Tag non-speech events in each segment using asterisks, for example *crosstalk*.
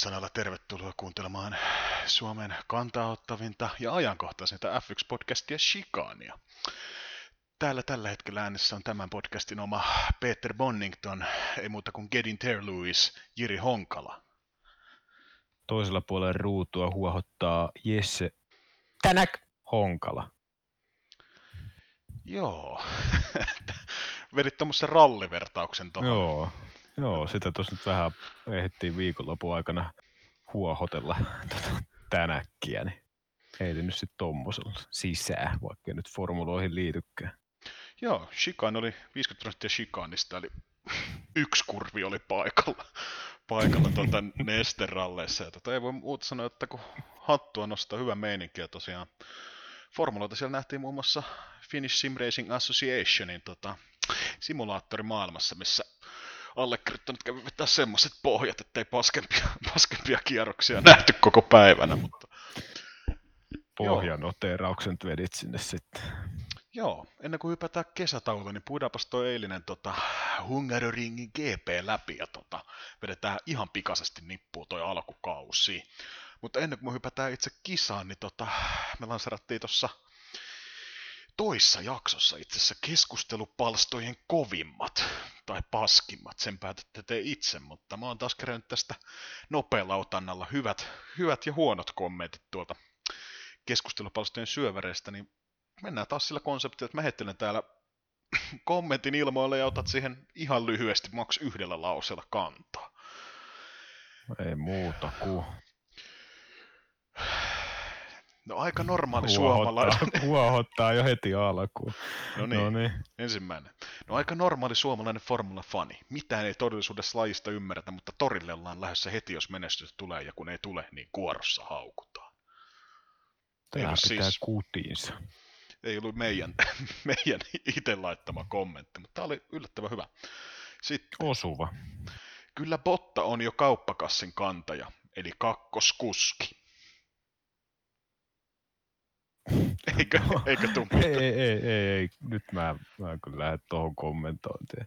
saatesanoilla tervetuloa kuuntelemaan Suomen kantaottavinta ja ajankohtaisinta F1-podcastia Shikania. Täällä tällä hetkellä äänessä on tämän podcastin oma Peter Bonnington, ei muuta kuin Gedin Terluis, Jiri Honkala. Toisella puolella ruutua huohottaa Jesse Tänäk Honkala. Joo, *laughs* vedit tuommoisen rallivertauksen tuohon. Joo, joo, sitä tuossa nyt vähän ehdittiin viikonlopun aikana huohotella *laughs* tota, tänäkkiä, niin heitin nyt sitten tommosella sisään, vaikka nyt formuloihin liitykään. Joo, Shikan oli 50 prosenttia Shikanista, eli *laughs* yksi kurvi oli paikalla, paikalla tuota nesteralleissa. Ja tota, ei voi muuta sanoa, että kun hattua nostaa hyvä meininki, ja tosiaan formuloita siellä nähtiin muun muassa Finnish Sim Racing Associationin tota, simulaattorimaailmassa, missä allekirjoittanut kävi vetää semmoiset pohjat, ettei paskempia, *laughs* paskempia kierroksia nähty koko päivänä, mutta Pohjanoteerauksen vedit sinne sitten. Joo, ennen kuin hypätään kesätauolle, niin puidaanpas toi eilinen tota, Hungaroringin GP läpi ja tota, vedetään ihan pikaisesti nippuun toi alkukausi. Mutta ennen kuin me hypätään itse kisaan, niin tota, me lanserattiin tuossa toissa jaksossa itse asiassa keskustelupalstojen kovimmat tai paskimmat, sen päätätte te itse, mutta mä oon taas kerännyt tästä nopealla otannalla hyvät, hyvät ja huonot kommentit tuolta keskustelupalstojen syövereistä, niin mennään taas sillä konseptilla, että mä heittelen täällä *clears throat* kommentin ilmoille ja otat siihen ihan lyhyesti maks yhdellä lauseella kantaa. Ei muuta kuin No aika normaali huohottaa, suomalainen. *laughs* huohottaa jo heti alkuun. No niin, No niin. ensimmäinen. No aika normaali suomalainen formula-fani. Mitään ei todellisuudessa lajista ymmärretä, mutta torille ollaan lähdössä heti, jos menestys tulee, ja kun ei tule, niin kuorossa haukutaan. Tämä pitää siis? kutiinsa. ei ollut meidän, *laughs* meidän itse laittama kommentti, mutta tämä oli yllättävän hyvä. Sitten, Osuva. kyllä Botta on jo kauppakassin kantaja, eli kakkoskuski. *laughs* Eikö, eikö tuu Ei, ei, ei, ei. Nyt mä, mä kyllä lähde tuohon kommentointiin.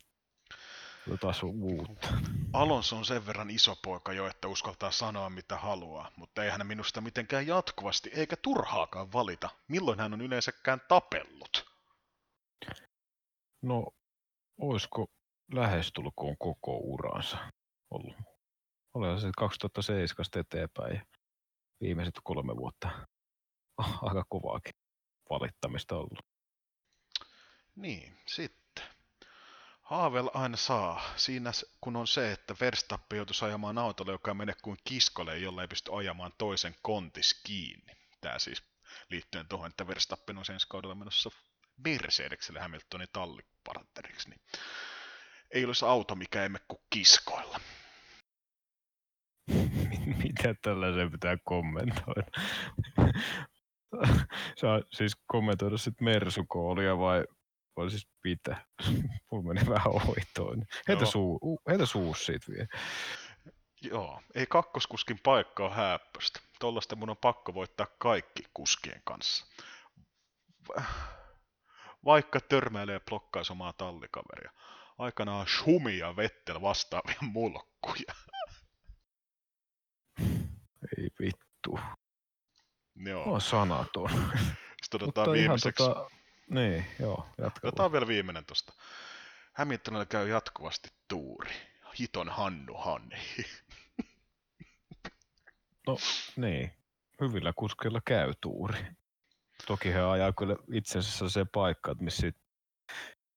Taas on uutta. Alonso on sen verran iso poika jo, että uskaltaa sanoa mitä haluaa, mutta ei hän minusta mitenkään jatkuvasti eikä turhaakaan valita, milloin hän on yleensäkään tapellut. No, olisiko lähestulkoon koko uransa ollut? Olen se 2007 eteenpäin ja viimeiset kolme vuotta *laughs* aika kovaakin valittamista ollut. Niin, sitten. Haavel aina saa. Siinä kun on se, että Verstappen joutuisi ajamaan autolle, joka ei mene kuin kiskolle, jolla ei pysty ajamaan toisen kontis kiinni. Tämä siis liittyen tuohon, että Verstappen on ensi kaudella menossa Mercedekselle Hamiltonin tallipartneriksi, niin ei olisi auto, mikä ei mene kuin kiskoilla. *laughs* Mitä tällaisen pitää kommentoida? *laughs* Saa siis kommentoida sitten Mersukoolia vai, vai siis mitä? *laughs* Mulla meni vähän ohitoon. Heitä, suu, heitä suus siitä vielä. Joo, ei kakkoskuskin paikka ole hääppöstä. Tollasta mun on pakko voittaa kaikki kuskien kanssa. Va- Vaikka törmäilee ja blokkaisi omaa tallikaveria. Aikanaan Schumi ja Vettel vastaavia mulkkuja. Ei vittu. Joo, On sanaton. *laughs* sitten otetaan viimeiseksi. tota, niin, joo, jatka. Otetaan vielä viimeinen tosta. Hamiltonilla käy jatkuvasti tuuri. Hiton Hannu Hanni. *laughs* No niin, hyvillä kuskeilla käy tuuri. Toki he ajaa kyllä itse asiassa se paikka, että missä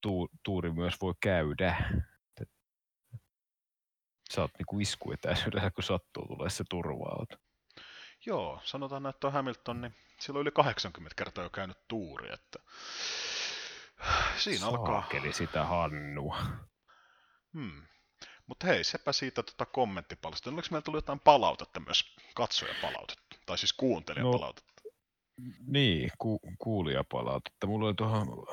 tu, tuuri myös voi käydä. Sä oot niinku iskuetäisyydellä, kun sattuu tulee se turva Joo, sanotaan, että on Hamilton, niin sillä on yli 80 kertaa jo käynyt tuuri, että siinä alkaa. Saakeli sitä Hannua. Hmm. Mutta hei, sepä siitä tota kommenttipalsta. Oliko meillä tullut jotain palautetta myös, katsojapalautetta, tai siis kuuntelijapalautetta? Niin, ku, kuulijapalautetta. Mulla oli tuohon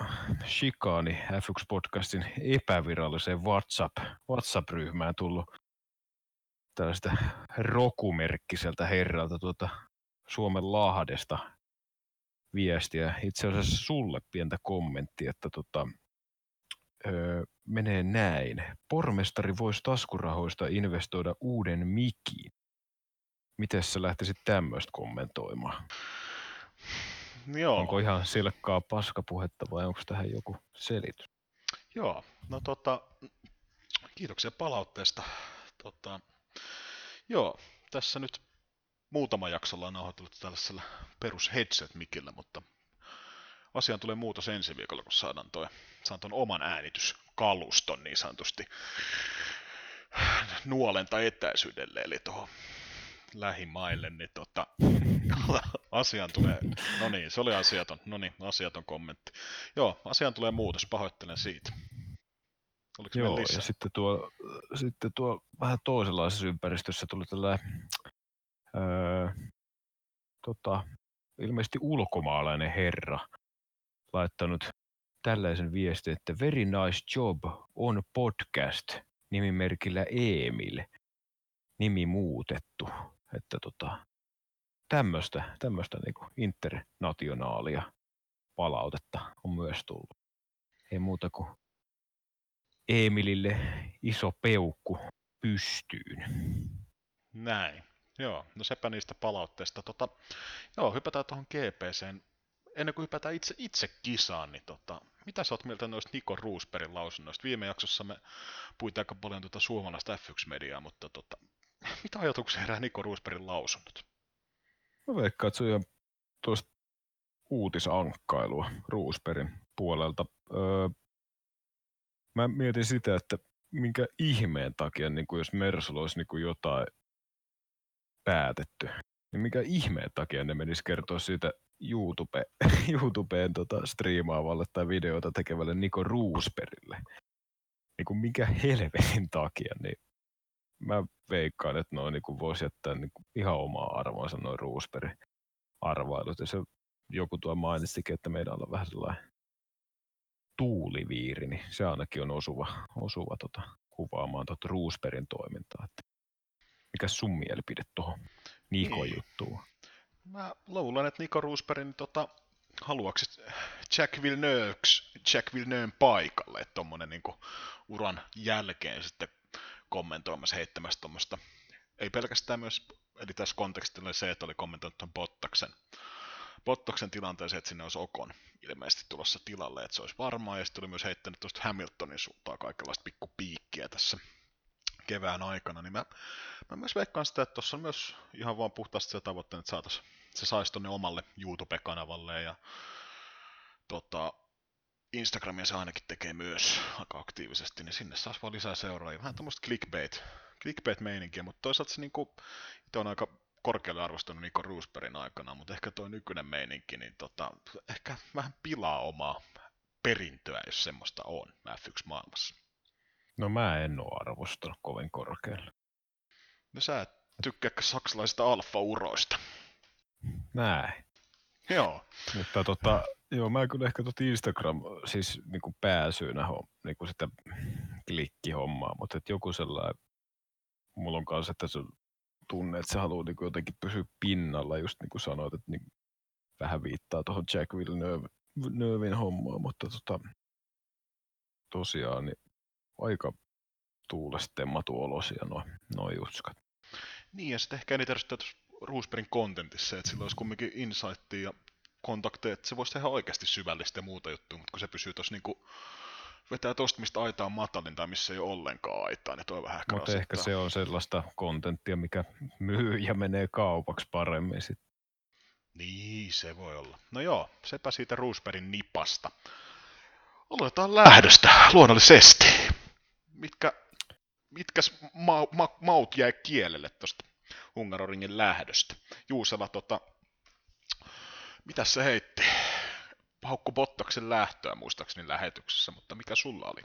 Shikani F1-podcastin epäviralliseen WhatsApp, WhatsApp-ryhmään tullut tällaista rokumerkkiseltä herralta tuota Suomen Lahdesta viestiä. Itse asiassa sulle pientä kommenttia, että tota, öö, menee näin. Pormestari voisi taskurahoista investoida uuden mikin. Miten sä lähtisit tämmöistä kommentoimaan? Joo. Onko ihan silkkaa paskapuhetta vai onko tähän joku selitys? Joo, no tota, kiitoksia palautteesta. Tota, joo, tässä nyt muutama jaksolla on nauhoiteltu tällaisella perus headset-mikillä, mutta asiaan tulee muutos ensi viikolla, kun saadaan toi, saan ton oman äänityskaluston niin sanotusti nuolenta etäisyydelle, eli tuohon lähimaille, niin tota, *laughs* asiaan tulee, no niin, se oli asiaton, no niin, asiaton kommentti. Joo, asiaan tulee muutos, pahoittelen siitä. Oliko Joo, ja sitten tuo, sitten tuo vähän toisenlaisessa ympäristössä tuli tällainen öö, tota, ilmeisesti ulkomaalainen herra laittanut tällaisen viestin, että very nice job on podcast nimimerkillä Emil, nimi muutettu. Että tota, tämmöistä, tämmöistä niinku internationaalia palautetta on myös tullut. Ei muuta kuin Emilille iso peukku pystyyn. Näin. Joo, no sepä niistä palautteista. Tota, joo, hypätään tuohon GPCen. Ennen kuin hypätään itse, itse kisaan, niin tota, mitä sä oot mieltä noista Niko Roosbergin lausunnoista? Viime jaksossa me puhuimme aika paljon tuota suomalaista F1-mediaa, mutta tota, mitä ajatuksia herää Niko Roosbergin lausunnot? Mä veikkaan, että se on ihan tuosta uutisankkailua Roosbergin puolelta. Öö, mä mietin sitä, että minkä ihmeen takia, niin kuin jos Mersulla olisi niin kuin jotain päätetty, niin mikä ihmeen takia ne menis kertoa siitä YouTube, *laughs* YouTubeen tota, striimaavalle tai videoita tekevälle Niko Roosbergille. Niin kuin mikä helvetin takia, niin mä veikkaan, että noin niin voisi jättää niin kuin ihan omaa arvoansa noin Roosbergin arvailut. Ja se joku tuo mainitsikin, että meidän on vähän sellainen tuuliviiri, niin se ainakin on osuva, osuva tota, kuvaamaan tuota Roosbergin toimintaa. Että mikä sun mielipide tuohon Nikon Niin. juttuun? Mä luulen, että Niko Roosbergin niin tota, haluaksi Jack Villeneuve's, Jack Villeneuven paikalle, että tommonen niinku uran jälkeen sitten kommentoimassa, heittämässä tuommoista, ei pelkästään myös, eli tässä kontekstilla se, että oli kommentoinut tuon Bottaksen, Bottaksen tilanteeseen, että sinne olisi Okon ilmeisesti tulossa tilalle, että se olisi varmaa, ja sitten oli myös heittänyt tuosta Hamiltonin suuntaan kaikenlaista pikkupiikkiä tässä kevään aikana, niin mä, mä myös veikkaan sitä, että tuossa on myös ihan vaan puhtaasti se tavoitteen, että saataisiin, se saisi tonne omalle YouTube-kanavalle. Ja tota, Instagramia se ainakin tekee myös aika aktiivisesti, niin sinne saisi vaan lisää seuraajia. Vähän tämmöistä clickbait, clickbait-meininkiä, mutta toisaalta se niinku, itse on aika korkealle arvostanut Nico Roosbergin aikana, mutta ehkä tuo nykyinen meininki, niin tota, ehkä vähän pilaa omaa perintöä, jos semmoista on F1-maailmassa. No mä en ole arvostanut kovin korkealle. No sä et tykkää saksalaisista alfa-uroista. Näin. Joo. Mutta tota, joo, mä kyllä ehkä tuot Instagram siis niinku pääsyynä on niinku sitä klikkihommaa, mutta et joku sellainen, mulla on kanssa, että se tunne, että se haluaa niinku jotenkin pysyä pinnalla, just niin kuin sanoit, että niin vähän viittaa tuohon Jack Villeneuvein hommaan, mutta tota, tosiaan niin aika tuulestemmattu olosia noin noi jutskat. Niin, ja sitten ehkä eniten tuossa Roosbergin kontentissa, että sillä olisi kumminkin insightia ja kontakteja, että se voisi tehdä oikeasti syvällistä ja muuta juttua, mutta kun se pysyy tuossa niinku vetää tosta, mistä aita on matalin tai missä ei ole ollenkaan aitaa, niin toi vähän ehkä Mutta ehkä se on sellaista kontenttia, mikä myy ja menee kaupaksi paremmin sit. Niin, se voi olla. No joo, sepä siitä Roosbergin nipasta. Aloitetaan lähdöstä, luonnollisesti. Mitkä, mitkäs ma- ma- maut jäi kielelle tuosta Hungaroringin lähdöstä? Juusela, tota, mitä se heitti? Haukku Bottaksen lähtöä muistaakseni lähetyksessä, mutta mikä sulla oli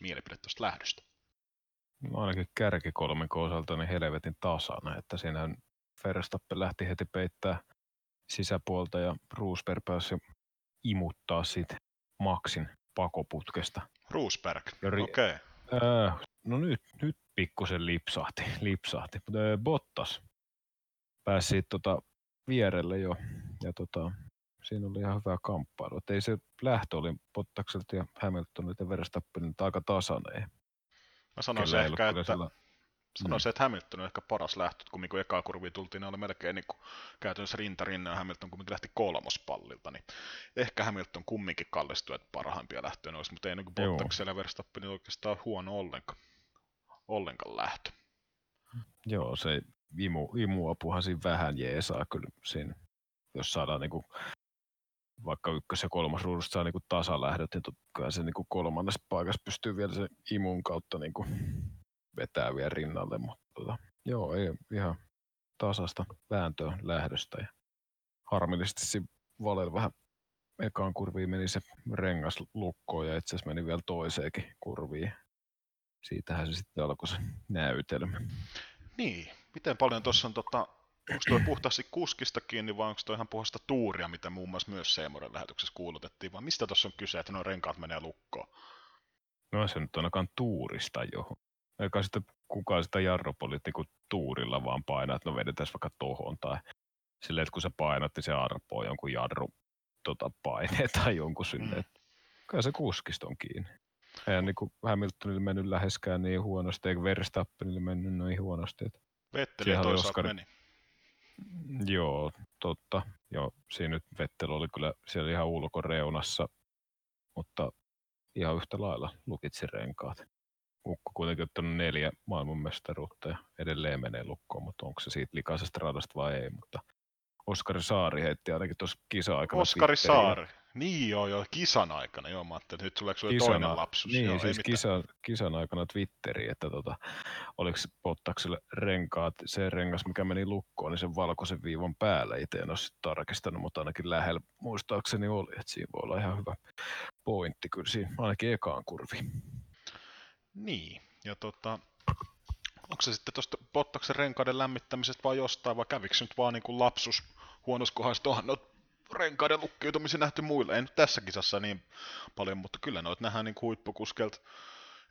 mielipide tuosta lähdöstä? No ainakin kärkikolmikon osalta niin helvetin tasana, että siinä Verstappen lähti heti peittää sisäpuolta ja Roosberg pääsi imuttaa siitä Maxin pakoputkesta. Roosberg, ri- okei. Okay. Öö, no nyt, nyt pikkusen lipsahti, *laughs* lipsahti. Öö, Bottas pääsi tota vierelle jo ja tota, siinä oli ihan hyvä kamppailu. Et ei se lähtö oli Bottakselta ja Hamiltonilta ja Verstappenilta aika tasainen. Mä sanoisin Kellä ei ehkä, että sillä- Sanoisin, että Hamilton on ehkä paras lähtö, kun kun ekaa kurviin tultiin, ne oli melkein niin kuin, käytännössä rinta rinnan ja Hamilton kumminkin lähti kolmospallilta, niin ehkä Hamilton kumminkin kallistui, että parhaimpia lähtöjä olisi, mutta ei niin. Bottaksella ja Verstappenilla oikeastaan huono ollenkaan, ollenkaan lähtö. Joo, se imu, imuapuhan siinä vähän jeesaa kyllä siinä, jos saadaan niinku, vaikka ykkös- ja kolmas ruudusta saa niinku tasalähdöt, niin kai se niinku kolmannessa paikassa pystyy vielä sen imun kautta niinku vetää vielä rinnalle, mutta tota, joo, ei ihan tasasta vääntöä lähdöstä ja harmillisesti Valel vähän ekaan kurviin meni se rengas lukkoon ja itse asiassa meni vielä toiseenkin kurviin. Siitähän se sitten alkoi se näytelmä. Niin, miten paljon tuossa on, tota, onko tuo puhtaasti kuskista kiinni vai onko tuo ihan puhasta tuuria, mitä muun muassa myös Seemoren lähetyksessä kuulutettiin, vai mistä tuossa on kyse, että nuo renkaat menee lukkoon? No se nyt on ainakaan tuurista johon. Eikä sitten kukaan sitä jarrupoliitti tuurilla vaan painaa, että no vedetään vaikka tohon tai silleen, että kun se painatti se arpoo jonkun jarru tota, paineen *laughs* tai jonkun sinne. Mm. Kyllä se kuskista on kiinni. Eihän niin Hamiltonille mennyt läheskään niin huonosti, eikä Verstappenille mennyt niin huonosti. Että Vetteli toisaalta meni. Joo, totta. Joo, siinä nyt Vettel oli kyllä siellä ihan ulkoreunassa, mutta ihan yhtä lailla lukitsi renkaat. Ukko kuitenkin ottanut neljä maailmanmestaruutta ja edelleen menee lukkoon, mutta onko se siitä likaisesta radasta vai ei. Mutta Oskari Saari heitti ainakin tuossa kisa-aikana Oskari Twitteriin. Saari. Niin joo, joo, kisan aikana. Joo, mä ajattelin, että nyt tuleeko sulle Kisana- toinen lapsus. Niin, joo, siis kisan, kisan aikana Twitteriin, että tota, oliko se Bottakselle renkaat, se rengas, mikä meni lukkoon, niin sen valkoisen viivan päällä. Itse en ole tarkistanut, mutta ainakin lähellä muistaakseni oli, että siinä voi olla ihan hyvä pointti kyllä siinä, ainakin ekaan kurviin. Niin, ja tota, onko se sitten tuosta Bottaksen renkaiden lämmittämisestä vai jostain, vai kävikö se nyt vaan niin kuin lapsus huonossa kohdassa, onhan noita renkaiden lukkiutumisia nähty muille, ei nyt tässä kisassa niin paljon, mutta kyllä noita nähdään niin huippukuskelta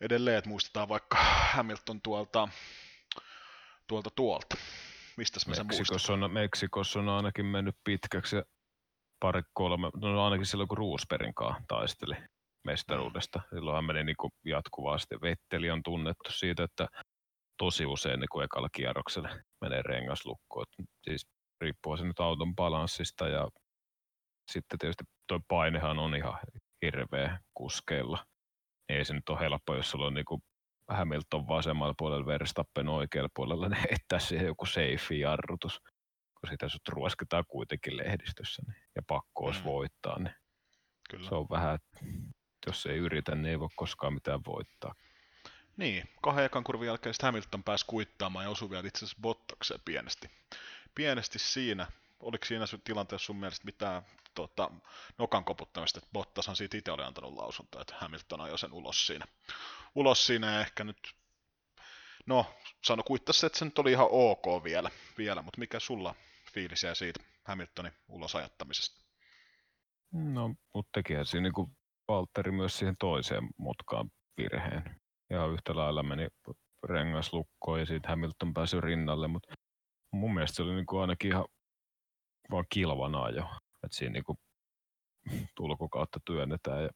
edelleen, että muistetaan vaikka Hamilton tuolta, tuolta tuolta. Mistäs mä sen? Meksikossa on, Meksikossa on ainakin mennyt pitkäksi ja pari kolme, no ainakin silloin kun Roosbergin kanssa taisteli mestaruudesta. Silloinhan meni niin kuin jatkuvasti. Vetteli on tunnettu siitä, että tosi usein niin kuin ekalla kierroksella menee rengas lukkoon. Et Siis riippuu se nyt auton balanssista ja sitten tietysti tuo painehan on ihan hirveä kuskeilla. Ei se nyt ole helppo, jos sulla on niin kuin Hamilton vasemmalla puolella, Verstappen oikealla puolella, niin heittää siihen joku safe jarrutus, kun sitä sut ruoskitaan kuitenkin lehdistössä niin, ja pakko olisi Mm. voittaa, niin Kyllä. se on vähän, että jos ei yritä, niin ei voi koskaan mitään voittaa. Niin, kahden ekan kurvin jälkeen sitten Hamilton pääsi kuittaamaan ja osui vielä itse asiassa Bottakseen pienesti. Pienesti siinä. Oliko siinä tilanteessa sun mielestä mitään tota, nokan koputtamista, että Bottashan siitä itse oli antanut lausuntoa, että Hamilton ajoi sen ulos siinä. Ulos siinä ja ehkä nyt, no sano kuittasi, että se nyt oli ihan ok vielä, vielä mutta mikä sulla fiilis jäi siitä Hamiltonin ulos ajattamisesta? No, mutta tekihän siinä niin kuin Valtteri myös siihen toiseen mutkaan virheen. Ja yhtä lailla meni rengas lukkoon ja siitä Hamilton pääsi rinnalle, mutta mun mielestä se oli niin kuin ainakin ihan vaan kilvan ajo. Että siinä niin kuin tulkokautta työnnetään ja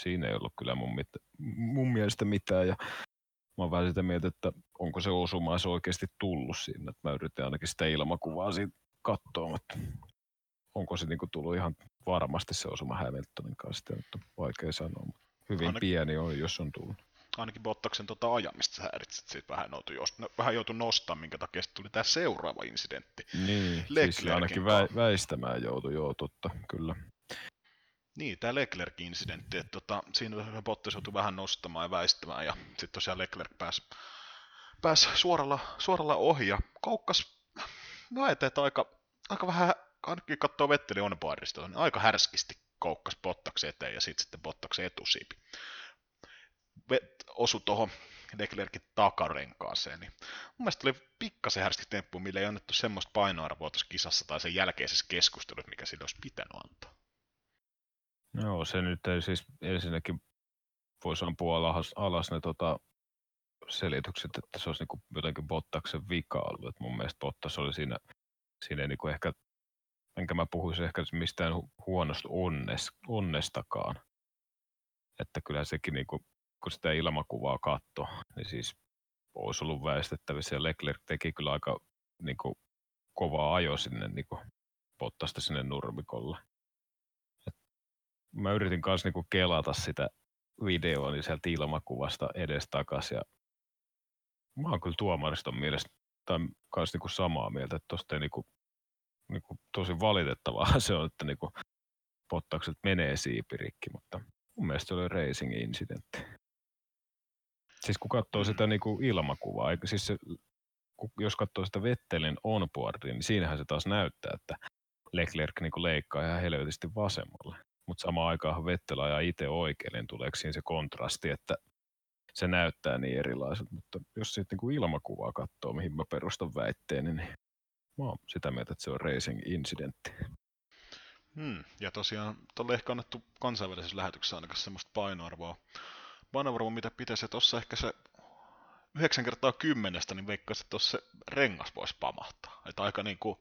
siinä ei ollut kyllä mun, mit, mun mielestä mitään. Ja mä oon vähän sitä mieltä, että onko se osuma edes oikeasti tullut siinä. Että mä yritin ainakin sitä ilmakuvaa siitä katsoa, mutta onko se niin kuin tullut ihan varmasti se osuma Hamiltonin kanssa, sitä nyt on vaikea sanoa. Mutta hyvin Ainakin- pieni on, jos on tullut. Ainakin Bottaksen tota ajamista sä häiritsit, siitä vähän joutui, no, vähän joutui nostamaan, minkä takia sitten tuli tämä seuraava incidentti. Niin, siis Leclercin ainakin kanssa. vä- väistämään joutui, joo totta, kyllä. Niin, tämä Leclerc-incidentti, että tota, siinä Bottas joutui vähän nostamaan ja väistämään, ja sitten tosiaan Leclerc pääsi pääs suoralla, suoralla ohi, ja koukkas, no että aika, aika vähän, ainakin katsoo Vetteli on niin aika härskisti koukkas Bottaksen eteen, ja sitten sitten Bottaksen etusiipi. Osui tuohon Leclercin takarenkaaseen, niin mun mielestä oli pikkasen härski temppu, millä ei annettu semmoista painoarvoa tuossa kisassa tai sen jälkeisessä keskustelussa, mikä sille olisi pitänyt antaa. Joo, se nyt ei siis ensinnäkin voisi ampua alas, alas ne tota, selitykset, että se olisi niinku jotenkin Bottaksen vika ollut. Et mun mielestä Bottas oli siinä, siinä ei niinku ehkä enkä mä puhuisi ehkä mistään huonosta onnes, onnestakaan. Että kyllä sekin, niin kuin, kun sitä ilmakuvaa katto, niin siis olisi ollut väestettävissä ja Leclerc teki kyllä aika niin kuin, kovaa ajo sinne niin kuin, pottasta sinne nurmikolle. Mä yritin kanssa niin kelata sitä videoa niin sieltä ilmakuvasta edestakas ja mä oon kyllä tuomariston mielestä tai kanssa niin samaa mieltä, että tosta ei niin kuin, niin kuin, tosi valitettavaa *laughs* se on, että niin kuin, pottakset menee siipirikki, mutta mun mielestä se oli racing incidentti. Siis kun katsoo sitä niin kuin ilmakuvaa, siis se, jos katsoo sitä Vettelin onboardia, niin siinähän se taas näyttää, että Leclerc niin kuin leikkaa ihan helvetisti vasemmalle. Mutta samaan aikaan Vettel ajaa itse oikein, niin tuleeko siinä se kontrasti, että se näyttää niin erilaiselta. Mutta jos sitten niin kuin ilmakuvaa katsoo, mihin mä perustan väitteeni, niin mä oon sitä mieltä, että se on racing incidentti. Hmm, ja tosiaan tuolle ehkä annettu kansainvälisessä lähetyksessä ainakaan semmoista painoarvoa. Painoarvoa, mitä pitäisi, että tuossa ehkä se 9 kertaa kymmenestä, niin veikkaisin, että tuossa se rengas voisi pamahtaa. Että aika niin kuin,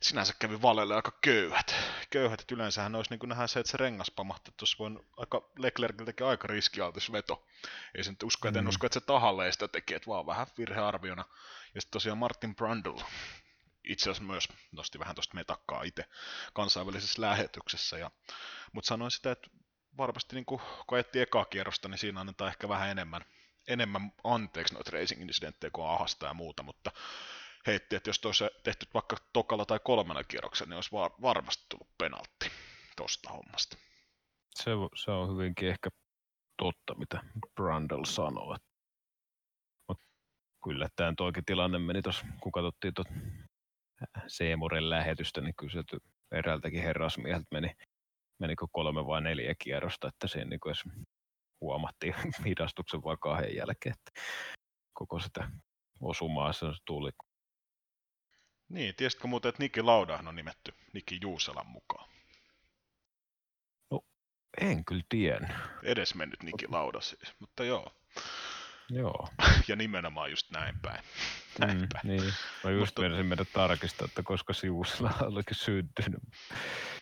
sinänsä kävi valelle aika köyhät. Köyhät, että yleensähän olisi niin kuin nähdään se, että se rengas pamahtaa. Tuossa voi aika, Leclerciltäkin aika riskialtis veto. Ei se nyt usko, että en mm. usko, että se tahalleen sitä tekee, että vaan vähän virhearviona. Ja sitten tosiaan Martin Brundle itse asiassa myös nosti vähän tuosta metakkaa itse kansainvälisessä lähetyksessä. Ja, mutta sanoin sitä, että varmasti niin kun ajettiin ekaa kierrosta, niin siinä annetaan ehkä vähän enemmän, enemmän anteeksi noita racing incidenttejä kuin ahasta ja muuta, mutta heitti, että jos olisi tehty vaikka tokalla tai kolmannella kierroksella, niin olisi var- varmasti tullut penaltti tuosta hommasta. Se, se on hyvinkin ehkä totta, mitä Brundle sanoo. Kyllä tämä toikin tilanne meni tuossa, kun katsottiin tuot Seemuren lähetystä, niin kyllä se eräältäkin herrasmieheltä meni, menikö kolme vai neljä kierrosta, että siinä niin edes huomattiin *laughs* hidastuksen vai kahden jälkeen, että koko sitä osumaa se tuli. Niin, tiesitkö muuten, että Niki Laudahan on nimetty Niki Juuselan mukaan? No, en kyllä tiedä. Edes mennyt Niki Lauda siis, mutta joo. Joo. *laughs* ja nimenomaan just näin päin. Mm, näin mm, päin. Niin. Mä just mutta... menisin meidän tarkistaa, että koska Siusla olikin syntynyt.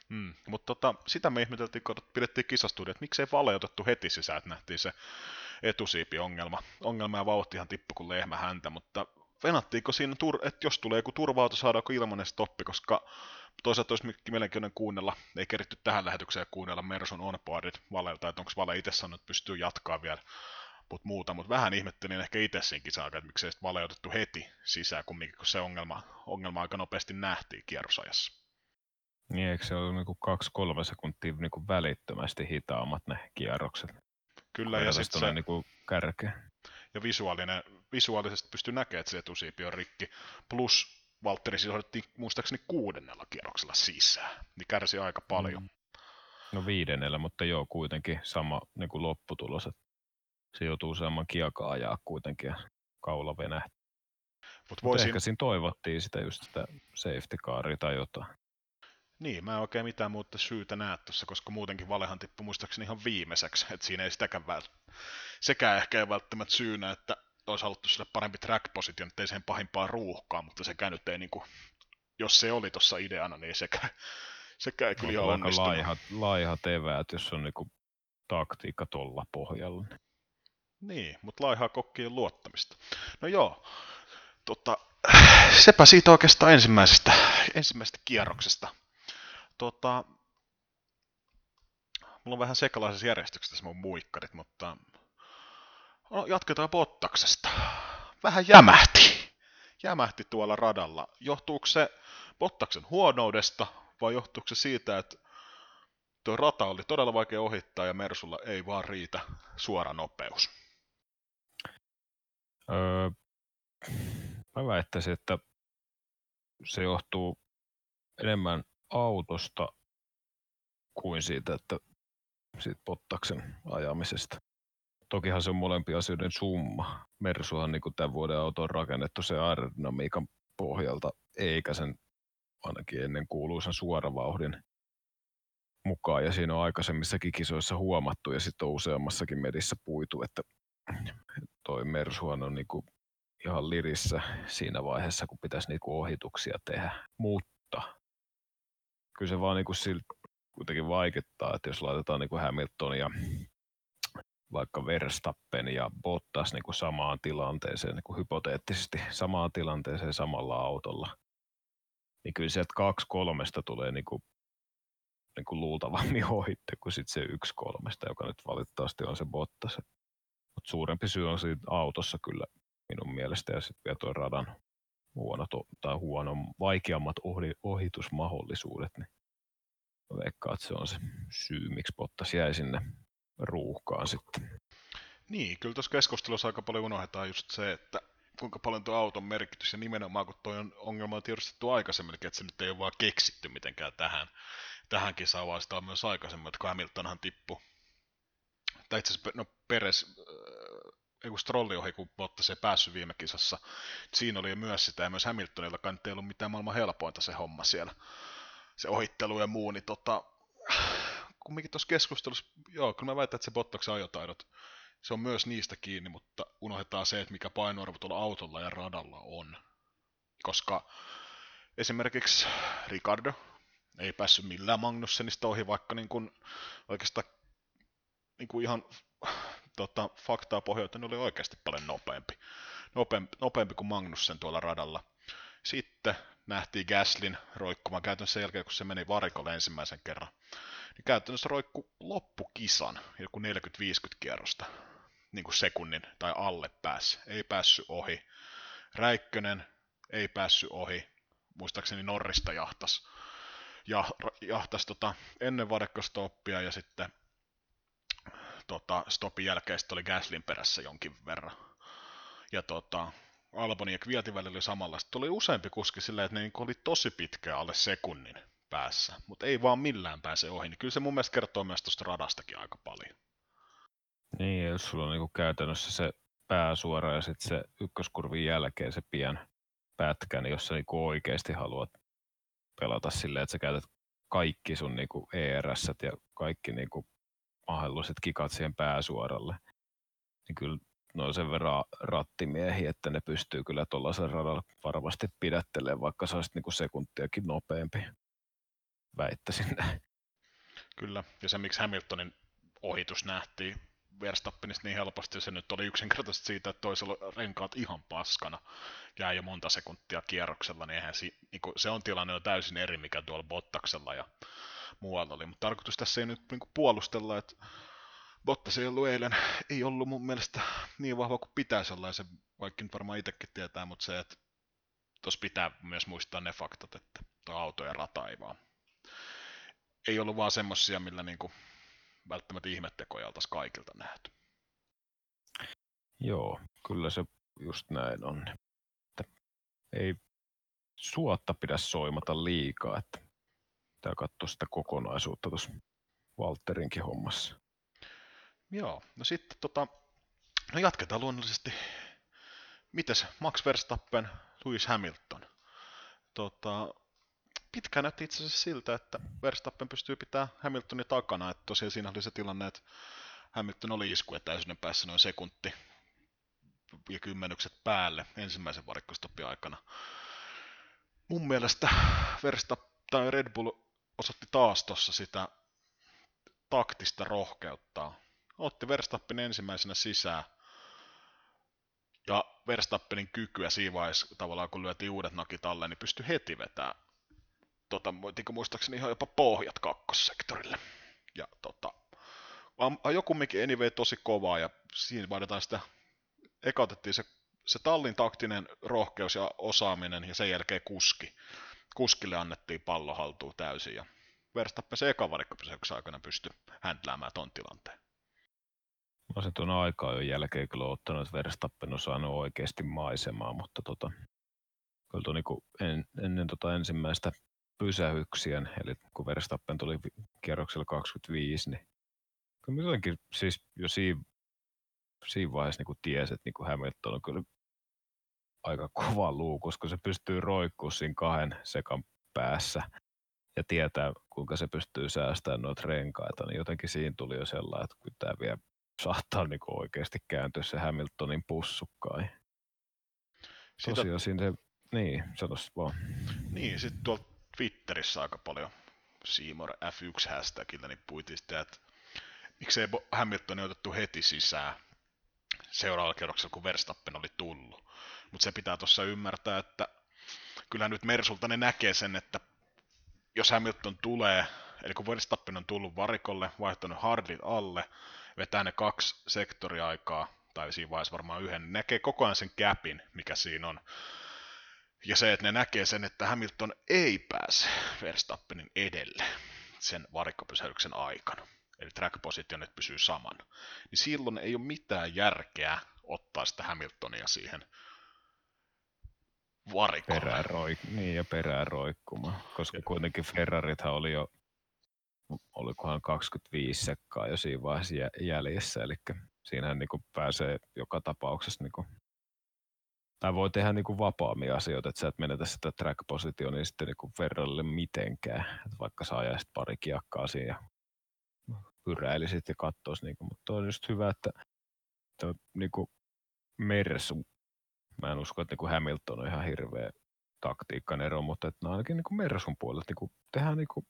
Mm, mutta tota, sitä me ihmeteltiin, kun pidettiin kisastudia, että miksei vale otettu heti sisään, että nähtiin se etusiipi-ongelma. Ongelma ja vauhtihan tippu kuin lehmä häntä, mutta venattiinko siinä, tur- että jos tulee joku turva saadaanko ilmanen stoppi, koska toisaalta olisi mielenkiintoinen kuunnella, ei keritty tähän lähetykseen kuunnella Mersun onboardit Valelta, että onko Vale itse sanonut, että pystyy jatkaa vielä mut muuta, mutta vähän ihmettelin ehkä itse siinä kisan että miksei sitten vale otettu heti sisään kun se ongelma, ongelma aika nopeasti nähtiin kierrosajassa. Niin, eikö se ollut niinku kaksi-kolme sekuntia niinku välittömästi hitaammat ne kierrokset? Kyllä, ja sitten se... Niinku kärkeä. Ja visuaalinen, visuaalisesti pystyy näkemään, että se etusiipi on rikki. Plus Valtteri otettiin muistaakseni kuudennella kierroksella sisään, niin kärsi aika paljon. Mm. No viidennellä, mutta joo, kuitenkin sama niin kuin lopputulos. Että se joutuu useamman kiekaa ajaa kuitenkin ja kaula venähti. Mut voisin... Mut ehkä siinä toivottiin sitä just sitä safety caria tai jotain. Niin, mä en oikein mitään muuta syytä näe tuossa, koska muutenkin valehan tippui muistaakseni ihan viimeiseksi, että siinä ei sitäkään vält... sekään ehkä ei välttämättä syynä, että olisi haluttu sille parempi track position, ettei sen pahimpaa ruuhkaa, mutta sekään nyt ei niinku, jos se oli tuossa ideana, niin sekä, sekä ei kyllä ihan onnistunut. Laihat, laihat eväät, jos on niinku taktiikka tuolla pohjalla. Niin, mutta laihaa kokkien luottamista. No joo, tota, sepä siitä oikeastaan ensimmäisestä, ensimmäisestä kierroksesta. Tota, mulla on vähän sekalaisessa järjestyksessä tässä mun muikkarit, mutta no, jatketaan Bottaksesta. Vähän jämähti. Jämähti tuolla radalla. Johtuuko se Bottaksen huonoudesta vai johtuuko se siitä, että tuo rata oli todella vaikea ohittaa ja Mersulla ei vaan riitä suora nopeus? Öö, mä väittäisin, että se johtuu enemmän autosta kuin siitä, että siitä Pottaksen ajamisesta. Tokihan se on molempia asioiden summa. Mersuhan niin tämän vuoden auto on rakennettu se aerodynamiikan pohjalta, eikä sen ainakin ennen kuuluisan suoravauhdin mukaan. Ja siinä on aikaisemmissakin kisoissa huomattu ja sitten on useammassakin medissä puitu, että toi Mersuhan on niinku ihan lirissä siinä vaiheessa, kun pitäisi niinku ohituksia tehdä. Mutta kyllä se vaan niin kuin siltä kuitenkin vaikuttaa, että jos laitetaan niin kuin Hamilton ja vaikka Verstappen ja Bottas niin kuin samaan tilanteeseen, niin kuin hypoteettisesti samaan tilanteeseen samalla autolla, niin kyllä sieltä kaksi kolmesta tulee niin kuin, niin kuin luultavammin *laughs* ohitte kuin sit se yksi kolmesta, joka nyt valitettavasti on se Bottas. Mutta suurempi syy on siinä autossa kyllä minun mielestä ja sitten vielä tuo radan huono tai huono, vaikeammat ohi, ohitusmahdollisuudet, niin veikkaan, että se on se syy, miksi Bottas jäi sinne ruuhkaan sitten. Niin, kyllä tuossa keskustelussa aika paljon unohdetaan just se, että kuinka paljon tuo auton merkitys, ja nimenomaan kun tuo on ongelma tiedostettu aikaisemmin, että se nyt ei ole vaan keksitty mitenkään tähän, tähän kisaan, vaan sitä on myös aikaisemmin, että Hamiltonhan tippui, tai itse asiassa no Peres, ei kun Strolli ohi, kun Bottas ei päässyt viime kisassa, siinä oli myös sitä, ja myös Hamiltonilla ei ollut mitään maailman helpointa se homma siellä, se ohittelu ja muu, niin tota, kumminkin tuossa keskustelussa, joo, kyllä mä väitän, että se Bottaksen ajotaidot, se on myös niistä kiinni, mutta unohdetaan se, että mikä painoarvo tuolla autolla ja radalla on. Koska esimerkiksi Ricardo ei päässyt millään Magnussenista ohi, vaikka niin kuin oikeastaan niin kuin ihan tota, faktaa pohjalta oli oikeasti paljon nopeampi. nopeampi. Nopeampi kuin Magnussen tuolla radalla. Sitten nähtiin Gaslin roikkumaan käytännössä sen jälkeen, kun se meni varikolle ensimmäisen kerran niin käytännössä roikku loppukisan, joku 40-50 kierrosta, niin kuin sekunnin tai alle pääsi. Ei päässyt ohi. Räikkönen ei päässyt ohi. Muistaakseni Norrista jahtas. Ja, jahtas tota, ennen vadekkostoppia ja sitten tota, stopin jälkeen sitten oli Gaslin perässä jonkin verran. Ja tota, Alboni ja Kvietin välillä oli samalla. Sitten tuli useampi kuski silleen, että ne niin oli tosi pitkä alle sekunnin päässä, mutta ei vaan millään pääse ohi, niin kyllä se mun mielestä kertoo myös tuosta radastakin aika paljon. Niin, jos sulla on niinku käytännössä se pääsuora ja sitten se ykköskurvin jälkeen se pien pätkä, niin jos sä niinku oikeasti haluat pelata silleen, että sä käytät kaikki sun niinku ERS ja kaikki niinku mahdolliset kikat siihen pääsuoralle, niin kyllä ne on sen verran rattimiehiä, että ne pystyy kyllä tuollaisen radalla varmasti pidättelemään, vaikka se olisi niinku sekuntiakin nopeampi. Väittäisin näin. Kyllä, ja se miksi Hamiltonin ohitus nähtiin Verstappenista niin helposti, se nyt oli yksinkertaisesti siitä, että toisella renkaat ihan paskana, jää jo monta sekuntia kierroksella, niin, eihän si, niin se on tilanne jo täysin eri, mikä tuolla Bottaksella ja muualla oli. Mutta tarkoitus tässä ei nyt niin puolustella, että Bottas ei ollut eilen, ei ollut mun mielestä niin vahva kuin pitäisi olla, ja se vaikka nyt varmaan itsekin tietää, mutta se, että tuossa pitää myös muistaa ne faktat, että auto ja rata ei vaan ei ollut vaan semmosia, millä niinku välttämättä ihmettekoja oltaisiin kaikilta nähty. Joo, kyllä se just näin on. Että ei suotta pidä soimata liikaa, että pitää katsoa sitä kokonaisuutta tuossa Walterinkin hommassa. Joo, no sitten tota, no jatketaan luonnollisesti. Mites Max Verstappen, Lewis Hamilton? Tota, pitkään näytti itse asiassa siltä, että Verstappen pystyy pitämään Hamiltonin takana. Että tosiaan siinä oli se tilanne, että Hamilton oli iskuetäisyyden päässä noin sekunti ja kymmenykset päälle ensimmäisen varikkostopin aikana. Mun mielestä Verstappen tai Red Bull osoitti taas tuossa sitä taktista rohkeutta. Otti Verstappen ensimmäisenä sisään ja Verstappenin kykyä siinä tavallaan kun lyötiin uudet nakit alle, niin pystyi heti vetämään tota, voitinko muistaakseni ihan jopa pohjat kakkossektorille. Ja tota, ajo kumminkin anyway tosi kovaa ja siinä vaaditaan sitä, eka otettiin se, se tallin taktinen rohkeus ja osaaminen ja sen jälkeen kuski. Kuskille annettiin pallo haltuun täysin ja Verstappen se eka varikkopysäyksen aikana pystyi händläämään ton tilanteen. Mä olisin tuon aikaa jo jälkeen kyllä ottanut, että Verstappen on saanut oikeasti maisemaa, mutta tota, kyllä tuo niin en, ennen tota ensimmäistä pysähyksien, eli kun Verstappen tuli kierroksella 25, niin kyllä jotenkin siis jo siinä, siinä vaiheessa niin tiesi, että niin Hamilton on kyllä aika kova luu, koska se pystyy roikkumaan siinä kahden sekan päässä ja tietää, kuinka se pystyy säästämään noita renkaita, niin jotenkin siinä tuli jo sellainen, että kun tämä vielä saattaa niin oikeasti kääntyä se Hamiltonin pussukkaan. Tosiaan siinä se, niin, sanois vaan. Niin, sitten tuolta Twitterissä aika paljon Seymour F1 hashtagillä, niin puitiin sitä, että miksei Hamilton otettu heti sisään seuraavalla kerroksella, kun Verstappen oli tullut. Mutta se pitää tuossa ymmärtää, että kyllä nyt Mersulta ne näkee sen, että jos Hamilton tulee, eli kun Verstappen on tullut varikolle, vaihtanut hardit alle, vetää ne kaksi sektoriaikaa, tai siinä vaiheessa varmaan yhden, niin näkee koko ajan sen käpin, mikä siinä on. Ja se, että ne näkee sen, että Hamilton ei pääse Verstappenin edelle sen varikkopysähdyksen aikana, eli track positionit pysyy saman, niin silloin ei ole mitään järkeä ottaa sitä Hamiltonia siihen varikolle. Perään roik- niin, ja perään roikkumaan, koska kuitenkin Ferrarithan oli jo, olikohan 25 sekkaa jo siinä vaiheessa jäljessä, eli siinähän niin pääsee joka tapauksessa niin kuin, tai voi tehdä niin kuin vapaammin asioita, että sä et menetä sitä track-positionia sitten niin kuin Ferrarille mitenkään, että vaikka sä ajaisit pari kiakkaa siinä ja pyräilisit ja katsoisit, niin kuin, mutta on just hyvä, että, että niin kuin Mersu Mä en usko, että niin kuin Hamilton on ihan hirveä taktiikan ero, mutta että no ainakin niin kuin Mersun puolella että niin kuin tehdään niin kuin,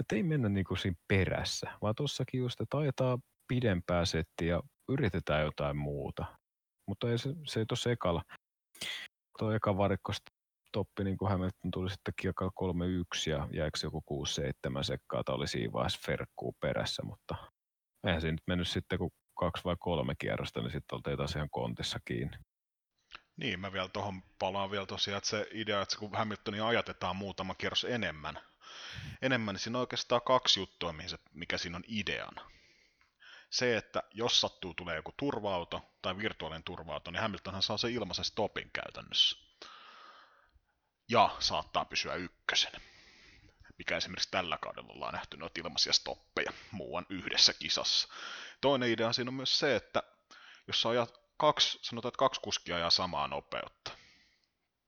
että ei mennä niin kuin siinä perässä, vaan tuossakin just, että ajetaan pidempää settiä ja yritetään jotain muuta. Mutta ei se, se ei tuossa ekalla, tuo eka varikko toppi, niin kuin Hamilton tuli sitten kiekalla 3-1 ja jäikö joku 6-7 sekkaa, tai oli siinä vaiheessa Ferkkuu perässä, mutta eihän se nyt mennyt sitten kun kaksi vai kolme kierrosta, niin sitten oltiin taas ihan kontissa kiinni. Niin, mä vielä tuohon palaan vielä tosiaan, että se idea, että kun Hamiltonia ajatetaan muutama kierros enemmän, enemmän, niin siinä on oikeastaan kaksi juttua, mihin se, mikä siinä on ideana. Se, että jos sattuu tulee joku turva-auto tai virtuaalinen turva-auto, niin Hamiltonhan saa se ilmaisen stopin käytännössä. Ja saattaa pysyä ykkösen. Mikä esimerkiksi tällä kaudella ollaan nähty noita ilmaisia stoppeja muuan yhdessä kisassa. Toinen idea siinä on myös se, että jos sä ajat kaksi, sanotaan, että kaksi kuskia ajaa samaa nopeutta.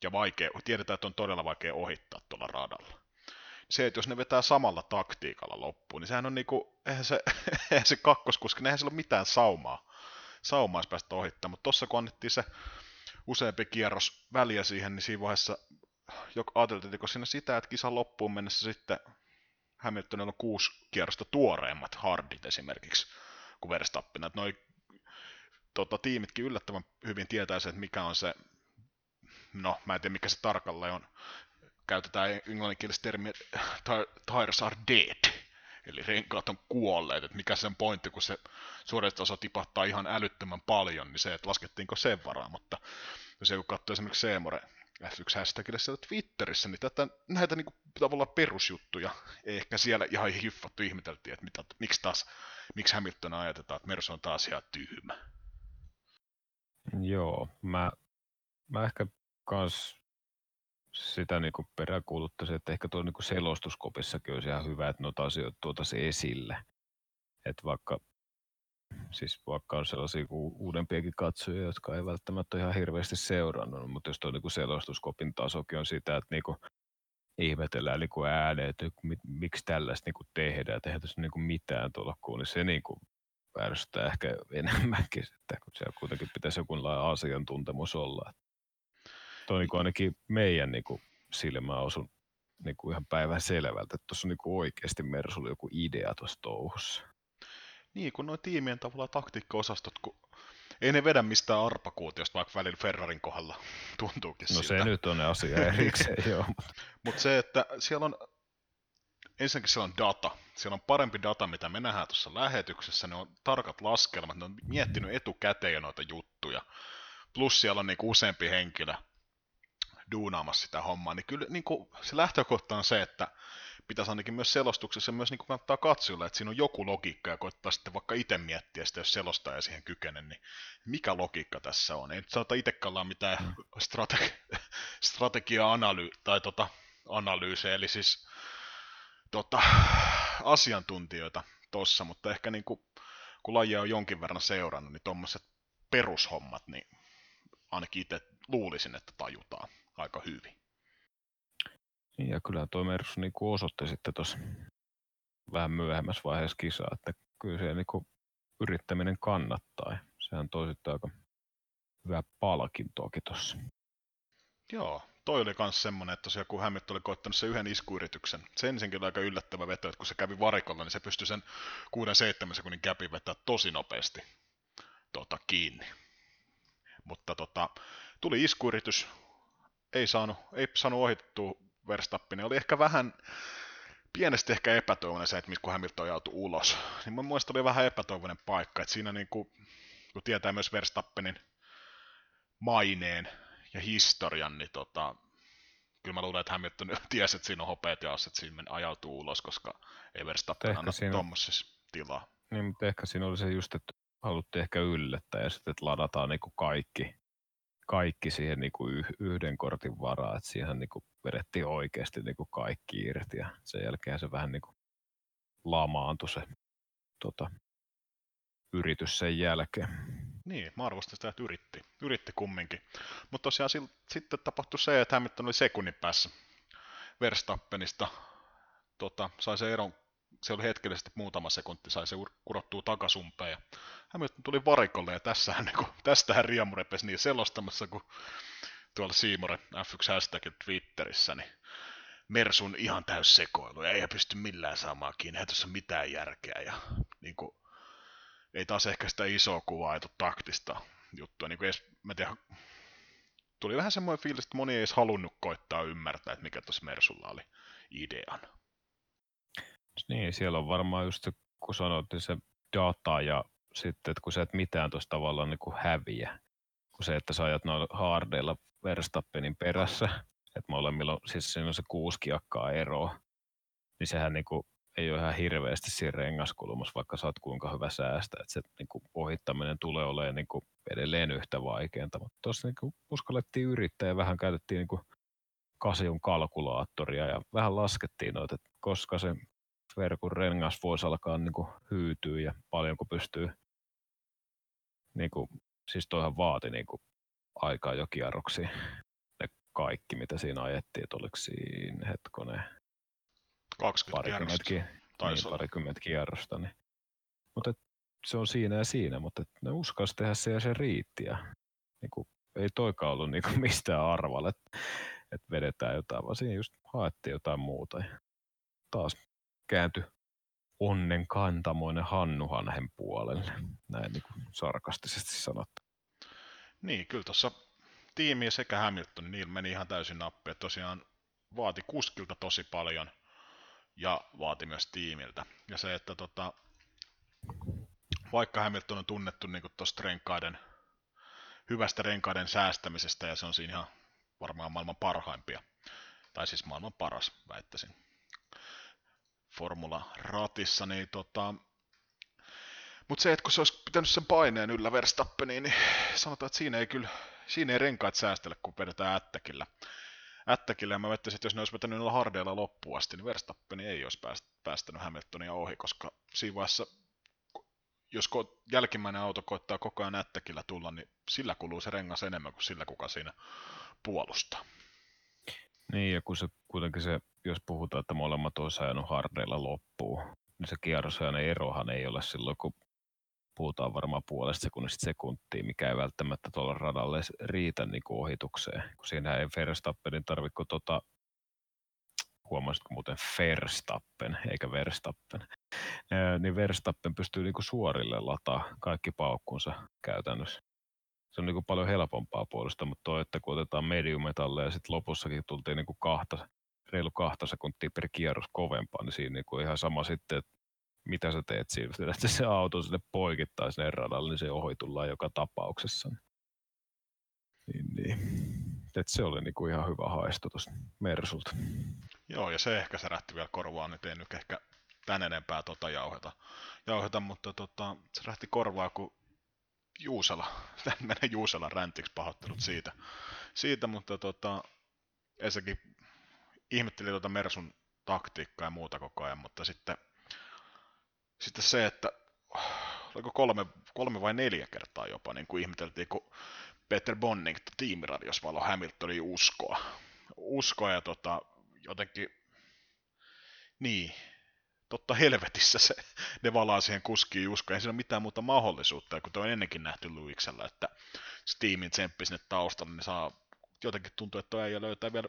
Ja vaikea, tiedetään, että on todella vaikea ohittaa tuolla radalla. Se, että jos ne vetää samalla taktiikalla loppuun, niin sehän on niinku, eihän se, *laughs* eihän se kakkoskuski, eihän sillä ole mitään saumaa. Saumaa päästä ohittamaan, mutta tossa kun annettiin se useampi kierros väliä siihen, niin siinä vaiheessa ajateltiin, että siinä sitä, että kisan loppuun mennessä sitten Hamiltonilla on kuusi kierrosta tuoreimmat hardit esimerkiksi kuin Verstappen. Että noi tota, tiimitkin yllättävän hyvin tietää se, että mikä on se, no mä en tiedä mikä se tarkalleen on, käytetään englanninkielistä termiä tires are dead, eli renkaat on kuolleet, että mikä sen pointti, kun se suoritusosa tipahtaa ihan älyttömän paljon, niin se, että laskettiinko sen varaa, mutta jos joku katsoo esimerkiksi Seemore F1 hashtagille siellä Twitterissä, niin tätä, näitä niin kuin, tavallaan perusjuttuja ei ehkä siellä ihan hiffattu ihmeteltiin, että mitä, miksi taas, miksi Hamilton ajatetaan, että Mersu on taas ihan tyhmä. Joo, mä, mä ehkä kans sitä niin peräkuuluttaisin, että ehkä tuo niin selostuskopissakin olisi ihan hyvä, että noita asioita tuotaisiin esille. Että vaikka, siis vaikka on sellaisia uudempiakin katsojia, jotka ei välttämättä ihan hirveästi seurannut, mutta jos tuo niin selostuskopin tasokin on sitä, että niin ihmetellään niin ääneen, että miksi tällaista niin tehdään, että eihän tässä niin mitään tuolla kuun, niin se niin ärsyttää ehkä enemmänkin, *laughs* että kun siellä kuitenkin pitäisi jokunlainen asiantuntemus olla. Tuo on niin ainakin meidän niin kuin silmä osun niin kuin ihan päivän selvältä, että tuossa on niin oikeasti Mersulla joku idea tuossa touhussa. Niin, kun noin tiimien tavalla taktiikko-osastot, kun ei ne vedä mistään arpakuutiosta, vaikka välillä Ferrarin kohdalla *laughs* tuntuukin No siltä. se nyt on ne asia *laughs* erikseen, joo. Mutta se, että siellä on ensinnäkin siellä on data. Siellä on parempi data, mitä me nähdään tuossa lähetyksessä. Ne on tarkat laskelmat, ne on miettinyt etukäteen jo noita juttuja. Plus siellä on niinku useampi henkilö duunaamassa sitä hommaa. Niin kyllä niinku, se lähtökohta on se, että pitäisi ainakin myös selostuksessa myös niin kannattaa katsella, että siinä on joku logiikka ja koittaa sitten vaikka itse miettiä sitä, jos selostaja siihen kykene, niin mikä logiikka tässä on. Ei nyt saata itsekallaan mitään mm. strate- *laughs* strategia-analy- tai tota, analyyse, eli siis tota, asiantuntijoita tossa, mutta ehkä niin kuin, kun lajia on jonkin verran seurannut, niin tuommoiset perushommat, niin ainakin itse luulisin, että tajutaan aika hyvin. Niin ja kyllä tuo Mersu niin kuin osoitti sitten tuossa vähän myöhemmässä vaiheessa kisaa, että kyllä se niin kuin yrittäminen kannattaa. Sehän toi sitten aika hyvää palkintoakin tuossa. Joo, toi oli myös semmoinen, että tosiaan kun Hämmet oli koittanut sen yhden iskuyrityksen, se ensinkin oli aika yllättävä veto, että kun se kävi varikolla, niin se pystyi sen 6-7 sekunnin käpin vetää tosi nopeasti tota, kiinni. Mutta tota, tuli iskuyritys, ei saanut, ei saanut ohitettua Verstappen, oli ehkä vähän, pienesti ehkä epätoivoinen se, että kun Hamilton joutui ulos. Niin mun mielestä oli vähän epätoivoinen paikka, että siinä niin kuin, kun tietää myös Verstappenin maineen ja historian, niin tota, kyllä mä luulen, että Hamilton *laughs* tiesi, että siinä on hopeat ja että siinä ajautuu ulos, koska ei Verstappen anna siinä... tuommoisessa tilaa. Niin, mutta ehkä siinä oli se just, että haluttiin ehkä yllättää ja sitten, että ladataan niin kuin kaikki, kaikki siihen niin kuin yhden kortin varaa, että siihen niin kuin vedettiin oikeasti niin kuin kaikki irti ja sen jälkeen se vähän niin kuin lamaantui se tota, yritys sen jälkeen. Niin, mä arvostan sitä, että yritti. Yritti kumminkin. Mutta tosiaan sil, sitten tapahtui se, että Hamilton oli sekunnin päässä Verstappenista. Tota, sai se eron, se oli hetkellisesti muutama sekunti, sai se kurottua takasumpeen. Ja Hamilton tuli varikolle ja tässähän, niin kuin, tästähän Riamu repesi niin selostamassa, kun tuolla Siimore F1 hashtagin Twitterissä, niin Mersun ihan täys sekoilu ja ei pysty millään saamaan kiinni, ei tuossa mitään järkeä ja niin kuin, ei taas ehkä sitä isoa kuvaa, ei taktista juttua. Niin kuin edes, mä tiedän, tuli vähän semmoinen fiilis, että moni ei edes halunnut koittaa ymmärtää, että mikä tuossa Mersulla oli idean. Niin, siellä on varmaan just se, kun sanoit, niin se data ja sitten, että kun sä et mitään tuossa tavallaan niin kuin häviä, kuin se, että sä ajat noilla hardeilla Verstappenin perässä, että molemmilla on, siis siinä on se kuusi kiakkaa eroa, niin sehän niin kuin ei ole ihan hirveästi siinä rengaskulmassa, vaikka sä oot kuinka hyvä säästä, että se niin kuin ohittaminen tulee olemaan niin kuin edelleen yhtä vaikeinta, mutta tuossa niin kuin uskallettiin yrittää ja vähän käytettiin niin kuin kasjun kalkulaattoria ja vähän laskettiin noita, että koska se verkon rengas voisi alkaa niin kuin hyytyä ja paljonko pystyy, niin kuin, siis toihan vaati niin kuin aikaa jo kierroksiin ne kaikki, mitä siinä ajettiin, että oliko siinä hetkonen 20 kierrosta. Niin, parikymmentä kierrosta. Niin. Mutta se on siinä ja siinä, mutta ne uskalsi tehdä se ja se riitti. Ja, niin kuin, ei toikaan ollut niin kuin *laughs* mistään arvalla, että, että vedetään jotain, vaan siinä just haettiin jotain muuta. Ja taas kääntyi onnen kantamoinen Hannuhanhen puolelle, näin niin kuin sarkastisesti sanottu. Niin, kyllä tuossa tiimi sekä Hamilton, niin niillä meni ihan täysin nappi. Tosiaan vaati kuskilta tosi paljon ja vaati myös tiimiltä. Ja se, että tota, vaikka Hamilton on tunnettu niin tuosta renkaiden, hyvästä renkaiden säästämisestä, ja se on siinä ihan varmaan maailman parhaimpia, tai siis maailman paras, väittäisin, Formula ratissa, niin tota, mutta se, että kun se olisi pitänyt sen paineen yllä Verstappeniin, niin sanotaan, että siinä ei kyllä, siinä ei renkaat säästellä, kun vedetään ättäkillä. Ättäkillä, ja mä väittäisin, että jos ne olisi vetänyt niillä hardeilla loppuun asti, niin Verstappeni ei olisi päästänyt Hamiltonia ohi, koska siinä vaiheessa, jos jälkimmäinen auto koittaa koko ajan ättäkillä tulla, niin sillä kuluu se rengas enemmän kuin sillä, kuka siinä puolustaa. Niin, ja kun se kuitenkin se, jos puhutaan, että molemmat olisi ajanut hardeilla loppuun, niin se kierrosajan erohan ei ole silloin, kun puhutaan varmaan puolesta sekunnista sekuntia, mikä ei välttämättä tuolla radalle riitä niin kuin ohitukseen, kun siinä ei Verstappenin tarvitse tota, huomasitko muuten Verstappen, eikä Verstappen, niin Verstappen pystyy niin kuin suorille lataa kaikki paukkunsa käytännössä. Se on niin kuin paljon helpompaa puolesta, mutta toi, että kun otetaan mediumetalle ja sitten lopussakin tultiin niin kuin kahta, reilu kahta sekuntia per kierros kovempaa, niin siinä niin kuin ihan sama sitten, että mitä sä teet siinä, *laughs* että se auto sinne poikittaa sinne radalle, niin se ohi tullaan joka tapauksessa. Niin, niin. Et se oli niinku ihan hyvä haisto tuosta Mersulta. Joo, ja se ehkä särähti vielä korvaan, nyt ei nyt ehkä tän enempää tota jauheta, jauheta mutta tota, se rähti korvaa, kun Juusela, *laughs* menee Juusela räntiksi pahoittelut siitä, siitä mutta tota, Esäkin ihmetteli tuota Mersun taktiikkaa ja muuta koko ajan, mutta sitten sitten se, että oliko kolme, kolme vai neljä kertaa jopa, niin kuin ihmeteltiin, kun Peter Bonning tiimiradios valo Hamiltonin uskoa. Uskoa ja tota, jotenkin, niin, totta helvetissä se, ne valaa siihen kuskiin uskoa. Ei siinä ole mitään muuta mahdollisuutta, kun on ennenkin nähty Luiksella, että se tiimin tsemppi sinne taustalle, niin saa jotenkin tuntuu, että tuo äijä löytää vielä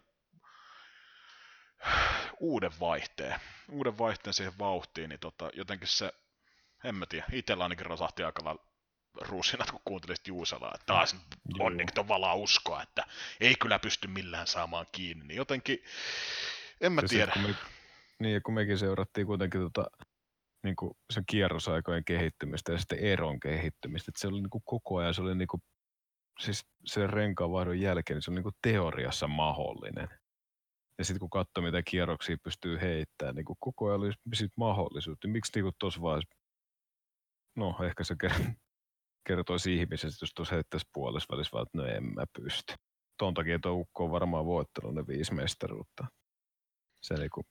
uuden vaihteen, uuden vaihteen siihen vauhtiin, niin tota, jotenkin se, en mä tiedä, itsellä ainakin rasahti aika lailla ruusinat, kun kuuntelisit Juuselaa, että taas on niin tavallaan uskoa, että ei kyllä pysty millään saamaan kiinni, niin jotenkin, en mä Ja tiedä. Sit, kun me, niin, ja kun mekin seurattiin kuitenkin tota, niin kuin sen kierrosaikojen kehittymistä ja sitten eron kehittymistä, että se oli niin kuin koko ajan, se oli niin kuin, siis sen renkaanvaihdon jälkeen, niin se on niin kuin teoriassa mahdollinen. Ja sitten kun katsoo, mitä kierroksia pystyy heittämään, niin kuin koko ajan oli sit mahdollisuutta. Niin miksi niin tuossa vaiheessa, no ehkä se ker- kertoisi ihmisestä, jos tuossa heittäisi puolessa välissä, että no en mä pysty. Ton takia tuo Ukko on varmaan voittanut ne viisi mestaruutta. Se niinku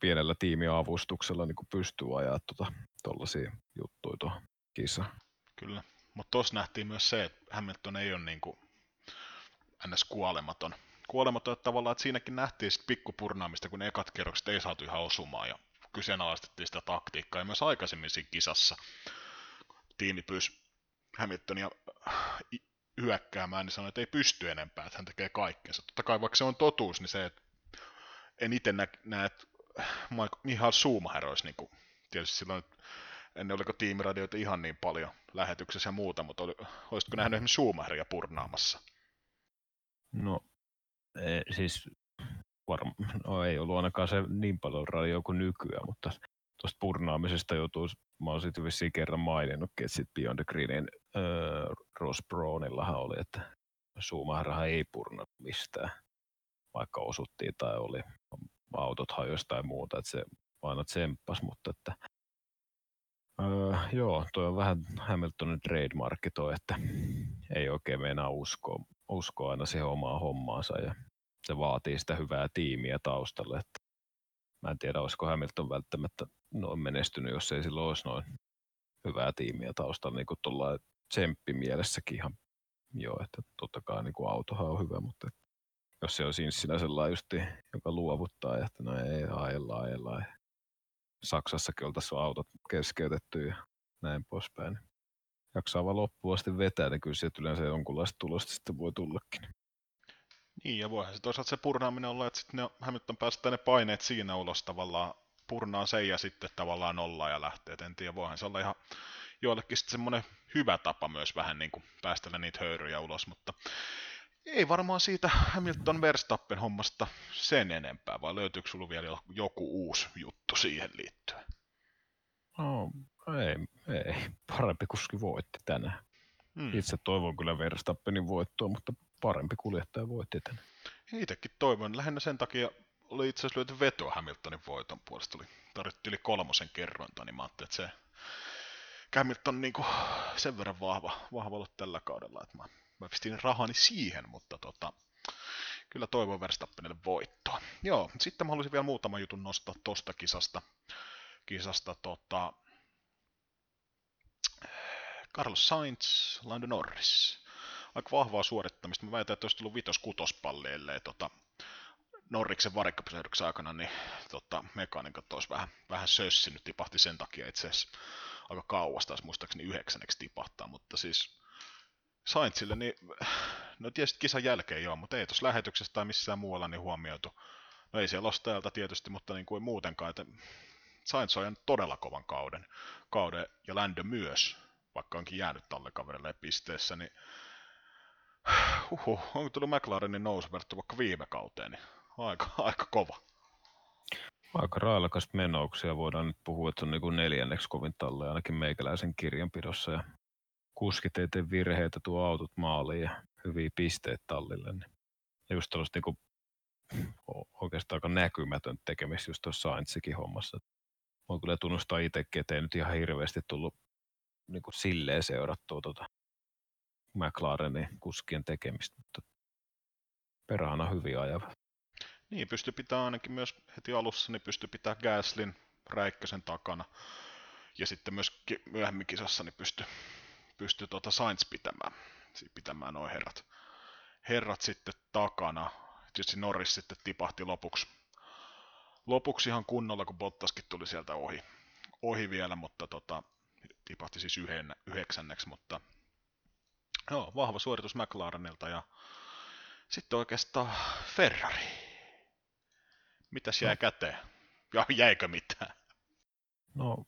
pienellä tiimiavustuksella niinku pystyy ajaa tuota, tollaisia juttuja tuohon kisaan. Kyllä. Mutta tuossa nähtiin myös se, että Hamilton ei ole niinku ns. kuolematon. Kuolematon tavallaan, että siinäkin nähtiin sit pikkupurnaamista, kun ne ekat kerrokset ei saatu ihan osumaan ja kyseenalaistettiin sitä taktiikkaa. Ja myös aikaisemmin siinä kisassa tiimi pyysi Hamiltonia i- hyökkäämään, niin sanoi, että ei pysty enempää, että hän tekee kaikkensa. Totta kai vaikka se on totuus, niin se, että en itse nä- että Michael Schumacher olisi niin kuin, tietysti silloin en oliko tiimiradioita ihan niin paljon lähetyksessä ja muuta, mutta oli, olisitko nähnyt esimerkiksi Schumacheria purnaamassa? No, ei, siis varma, no ei ollut ainakaan se niin paljon radio kuin nykyään, mutta tuosta purnaamisesta joutuu, mä oon sitten vissiin kerran maininnutkin, että sitten Beyond the Greenin öö, Ross Brownillahan oli, että Schumacherhan ei purnannut mistään, vaikka osuttiin tai oli autot hajosi tai muuta, että se aina tsemppas, mutta että Öö, joo, toi on vähän Hamiltonin trademarkki toi, että ei oikein meinaa uskoa, uskoa aina siihen omaa hommaansa ja se vaatii sitä hyvää tiimiä taustalle. Että mä en tiedä, olisiko Hamilton välttämättä noin menestynyt, jos ei silloin olisi noin hyvää tiimiä taustalla, niin kuin tuolla tsemppimielessäkin ihan joo, että totta kai niin kuin autohan on hyvä, mutta jos se on sinä sellainen justi, joka luovuttaa, että no ei, ajellaan. Ja Saksassakin oltaisiin autot keskeytetty ja näin poispäin. Jaksaa vaan loppuun asti vetää, niin kyllä sieltä yleensä jonkunlaista tulosta sitten voi tullakin. Niin, ja voihan se toisaalta se purnaaminen olla, että sitten ne Hamilton päästää ne paineet siinä ulos tavallaan, purnaa sen ja sitten tavallaan nollaa ja lähtee. Et en tiedä, voihan se olla ihan joillekin sitten semmoinen hyvä tapa myös vähän niin kuin päästellä niitä höyryjä ulos, mutta ei varmaan siitä Hamilton Verstappen hommasta sen enempää, vai löytyykö sulla vielä joku uusi juttu siihen liittyen? No, ei, ei. Parempi kuski voitti tänään. Hmm. Itse toivon kyllä Verstappenin voittoa, mutta parempi kuljettaja voitti tänään. Itsekin toivon. Lähinnä sen takia oli itse asiassa löyty veto Hamiltonin voiton puolesta. Oli, tarvittiin yli kolmosen kerrointa, niin mä ajattelin, että se Hamilton niin kuin sen verran vahva, vahva ollut tällä kaudella, että mä, mä pistin rahani siihen, mutta tota, kyllä toivon Verstappenille voittoa. Joo, sitten mä haluaisin vielä muutaman jutun nostaa tosta kisasta. kisasta tota, Carlos Sainz, Lando Norris. Aika vahvaa suorittamista. Mä väitän, että olisi tullut vitos-kutospalli, ellei tota, Norriksen varikkapysähdyksen aikana, niin tota, mekanikat olisi vähän, vähän sössinyt, tipahti sen takia itse asiassa aika kauas, taas muistaakseni yhdeksänneksi tipahtaa, mutta siis Sainzille, niin no tietysti kisan jälkeen joo, mutta ei tuossa lähetyksessä tai missään muualla niin huomioitu. No ei siellä ostajalta tietysti, mutta niin kuin muutenkaan, että Sainz on todella kovan kauden, kauden ja Lando myös, vaikka onkin jäänyt tälle kaverille pisteessä, niin Huhhuh, onko tullut McLarenin nousu verrattuna vaikka viime kauteen, niin aika, aika kova. Aika railakasta menouksia voidaan nyt puhua, että on niin kuin neljänneksi kovin talle ainakin meikäläisen kirjanpidossa. Ja kuskit ei tee virheitä, tuo autot maaliin ja hyviä pisteitä tallille. Niin. Just tällaista niin oikeastaan aika näkymätön tekemistä just tuossa Saintsikin hommassa. Voin kyllä tunnustaa itsekin, että ei nyt ihan hirveästi tullut niin kuin silleen seurattua tuota McLarenin kuskien tekemistä, mutta perhana hyvin ajava. Niin, pystyi pitää ainakin myös heti alussa, niin pystyi pitää Gaslin Räikkösen takana. Ja sitten myös myöhemmin kisassa niin pystyi, pystyi tuota Sainz pitämään, pitämään nuo herrat, herrat sitten takana. Tietysti Norris sitten tipahti lopuksi, lopuksi ihan kunnolla, kun Bottaskin tuli sieltä ohi, ohi vielä, mutta tota, tipahti siis yhden, yhdeksänneksi, mutta joo, vahva suoritus McLarenilta ja Sitten oikeastaan Ferrari. Mitäs jäi No. käteen? Ja jäikö mitään? No,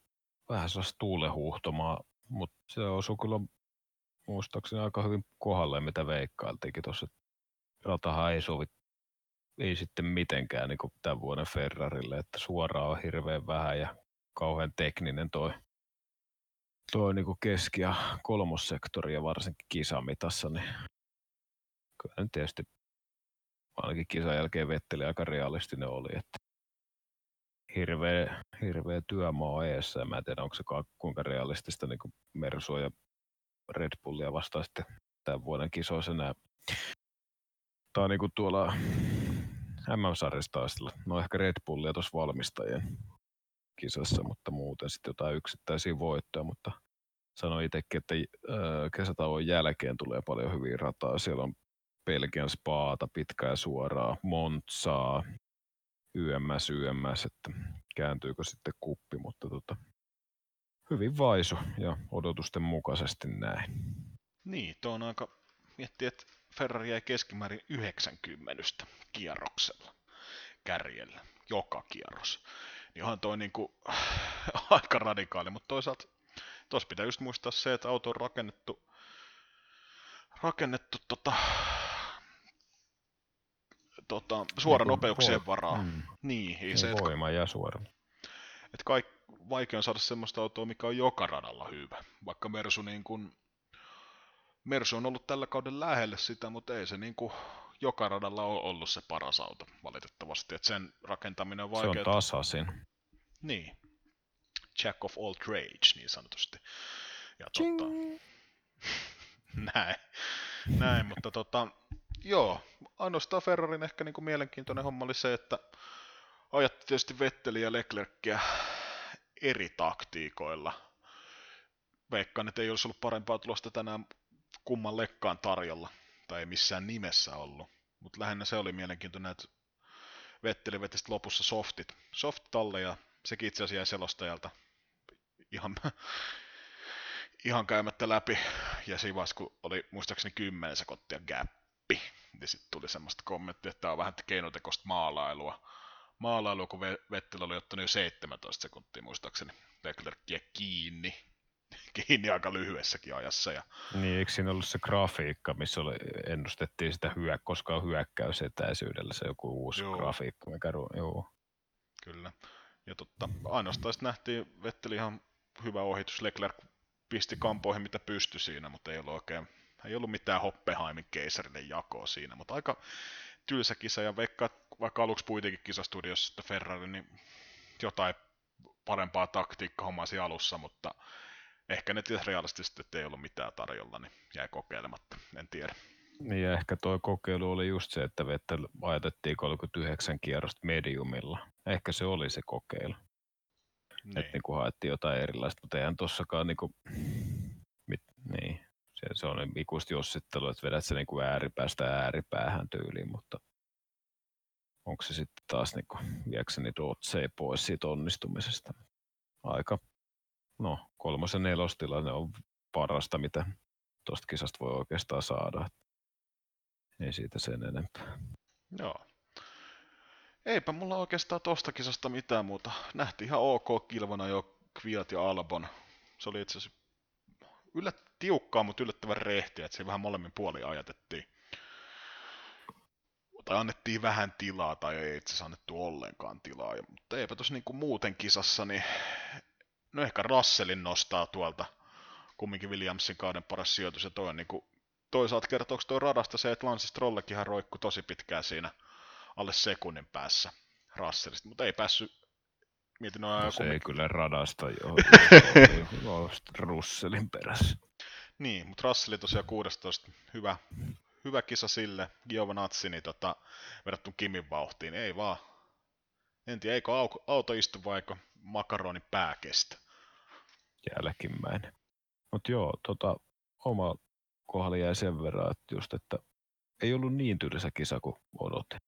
vähän sellaista tuulehuhtomaa, mutta se osui kyllä muistaakseni aika hyvin kohdalle, mitä veikkailtiinkin tuossa. Ratahan ei sovi, ei sitten mitenkään niin tämän vuoden Ferrarille, että suoraan on hirveän vähän ja kauhean tekninen toi, toi niin keski- ja kolmossektori ja varsinkin kisamitassa, niin kyllä nyt tietysti ainakin kisan jälkeen Vetteli aika realistinen oli, että hirveä, hirveä työmaa eessä. Ja mä en tiedä, onko se ka- kuinka realistista niin Mersua ja Red Bullia vastaan sitten tämän vuoden kisoissa enää. Tämä on niin kuin tuolla MM-sarjassa taistella. No ehkä Red Bullia tuossa valmistajien kisassa, mutta muuten sitten jotain yksittäisiä voittoja, mutta sanoin itsekin, että ö, kesätauon jälkeen tulee paljon hyviä rataa. Siellä on Belgian Spaata, pitkä ja suoraa, Montsaa, YMS, YMS, että kääntyykö sitten kuppi, mutta tota, hyvin vaisu ja odotusten mukaisesti näin. Niin, tuo on aika... Miettii, että Ferrari jäi keskimäärin 90 kierroksella kärjellä, joka kierros. Niin onhan toi niinku *laughs* aika radikaali, mutta toisaalta tuossa pitää just muistaa se, että auto on rakennettu, rakennettu tota, tota, suoran Niin kuin nopeuksien voi- varaan. Mm, Niin, ei ei se, että voima ja suoraan. et kaik, vaikea on saada semmoista autoa, mikä on joka radalla hyvä. Vaikka Mersu, niin kun, Mersu on ollut tällä kauden lähelle sitä, mutta ei se niin kun, joka radalla ole ollut se paras auto valitettavasti. Et sen rakentaminen on Se on vaikeaa. tasasin. Niin. Jack of all trades, niin sanotusti. Ja tota, *laughs* näin. näin, mutta tota, joo, ainoastaan Ferrarin ehkä niin kuin mielenkiintoinen homma oli se, että ajatti tietysti Vetteli ja Leclerckiä eri taktiikoilla. Veikkaan, että ei olisi ollut parempaa tulosta tänään kummallekaan tarjolla, tai ei missään nimessä ollut. Mutta lähinnä se oli mielenkiintoinen, että Vetteli veti lopussa softit, soft talle ja sekin itse asiassa jäi selostajalta ihan, *laughs* ihan käymättä läpi. Ja siinä vaiheessa, kun oli muistaakseni 10 sekuntia gappi, niin sitten tuli semmoista kommenttia, että tämä on vähän keinotekoista maalailua. Maalailua, kun Ve- Vettel oli ottanut jo 17 sekuntia muistaakseni Leclerckiä kiinni. Kiinni aika lyhyessäkin ajassa. Ja Niin, eikö siinä ollut se grafiikka, missä oli, ennustettiin sitä hyö, koska on hyökkäysetäisyydellä se joku uusi Joo. grafiikka, mikä joo. Kyllä. Ja totta, ainoastaan sitten nähtiin Vetteli ihan hyvä ohitus. Leclerc pisti kampoihin mitä pystyi siinä, mutta ei ollut oikein, ei ollut mitään Hoppenheimin keisarinen jakoa siinä, mutta aika tylsä kisa ja veikkaa, että vaikka aluksi puitikin kisastudiossa että Ferrari, niin jotain parempaa taktiikkaa hommasi alussa, mutta ehkä ne tiesi realistisesti, että ei ollut mitään tarjolla, niin jäi kokeilematta, en tiedä. Niin ja ehkä tuo kokeilu oli just se, että Vettel ajatettiin 39 kierrosta mediumilla. Ehkä se oli se kokeilu. Niin. Että niinku haettiin jotain erilaista, mutta eihän tossakaan niinku, mit, niin, se, se on ikuisesti jossittelu, että vedät se niinku ääripäästä ääripäähän tyyliin, mutta onko se sitten taas niinku, viekö se niitä otseja pois siitä onnistumisesta? Aika, no kolmosen nelostilanne on parasta, mitä tuosta kisasta voi oikeastaan saada. Ei siitä sen enempää. Joo. Eipä mulla oikeastaan tosta kisasta mitään muuta. Nähtiin ihan ok kilvana jo Kviat ja Albon. Se oli itse asiassa yllät, tiukkaa, mutta yllättävän rehtiä, että se vähän molemmin puolin ajatettiin. Tai annettiin vähän tilaa, tai ei itse asiassa annettu ollenkaan tilaa. Ja, mutta eipä tuossa niinku muuten kisassa, niin no ehkä Russellin nostaa tuolta kumminkin Williamsin kauden paras sijoitus, ja toi on niinku, toisaalta kertooko toi radasta se, että Lance Strollekinhan roikku tosi pitkään siinä alle sekunnin päässä Russellista, mutta ei päässyt, mietin noin No, se ei kyllä radasta jo, *laughs* Russelin perässä. Niin, mutta Russell tosiaan 16, hyvä, hyvä kisa sille, Giovinazzi, niin tota, verrattuna Kimin vauhtiin, ei vaan. En tiedä, eikö au- auto istu vai eikö makaronin pää kestä. Jälkimmäinen. Mutta joo, tota, oma kohdalla jäi sen verran, että just, että ei ollut niin tylsä kisa kuin odotin.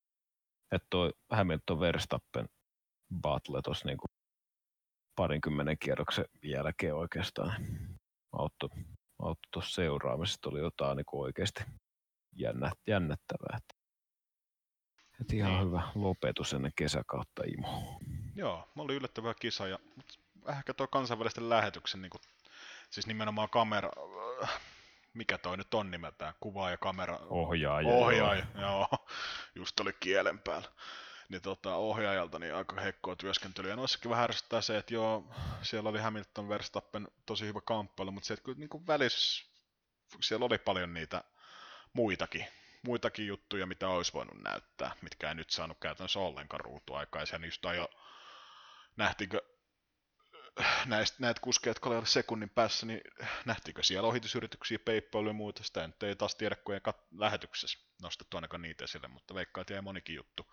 Että toi Hamilton Verstappen battle tuossa niinku parinkymmenen kierroksen jälkeen oikeastaan auttoi, auttoi tuossa seuraamisesta oli jotain niinku oikeasti jännä, jännättävää. Et ihan Niin. hyvä lopetus ennen kesäkautta Imo. Joo, mä olin yllättävä kisa ja ehkä tuo kansainvälisten lähetyksen, niin kuin, siis nimenomaan kamera, mikä toi nyt on nimeltään, kuva ja kamera, Ohjaaja. ohjaaja, joo, just oli kielen päällä. Niin tota, ohjaajalta niin aika heikkoa työskentelyä. Ja noissakin vähän ärsyttää se, että joo, siellä oli Hamilton Verstappen tosi hyvä kamppailu, mutta se, että kyllä niin kuin välissä, siellä oli paljon niitä muitakin, muitakin juttuja, mitä olisi voinut näyttää, mitkä ei nyt saanut käytännössä ollenkaan ruutuaikaa. Ja just jo nähtiinkö näistä, näitä kuskeja, jotka olivat sekunnin päässä, niin nähtiinkö siellä ohitusyrityksiä, peippailuja ja muuta, sitä nyt ei taas tiedä, kun ei kat- lähetyksessä nostettu ainakaan niitä esille, mutta veikkaa, että jäi monikin juttu.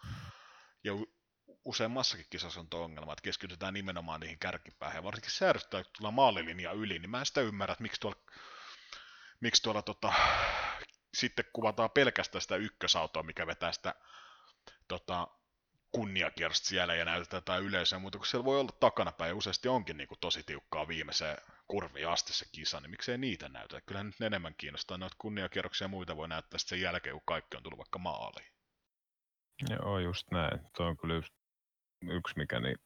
Ja useammassakin kisassa on tuo ongelma, että keskitytään nimenomaan niihin kärkipäähän, ja varsinkin ärsyttää, kun tullaan maalilinja yli, niin mä en sitä ymmärrä, että miksi tuolla, miksi tuolla tota, sitten kuvataan pelkästään sitä ykkösautoa, mikä vetää sitä tota, kunniakierrosta siellä ja näytetään jotain yleisöä, mutta kun siellä voi olla takanapäin ja useasti onkin niin kuin tosi tiukkaa viimeiseen kurviin asti se kisa, niin miksei niitä näytä. Kyllähän nyt enemmän kiinnostaa noita kunniakierroksia ja muita voi näyttää sen jälkeen, kun kaikki on tullut vaikka maaliin. Joo, just näin. Tuo on kyllä yksi, mikä niin,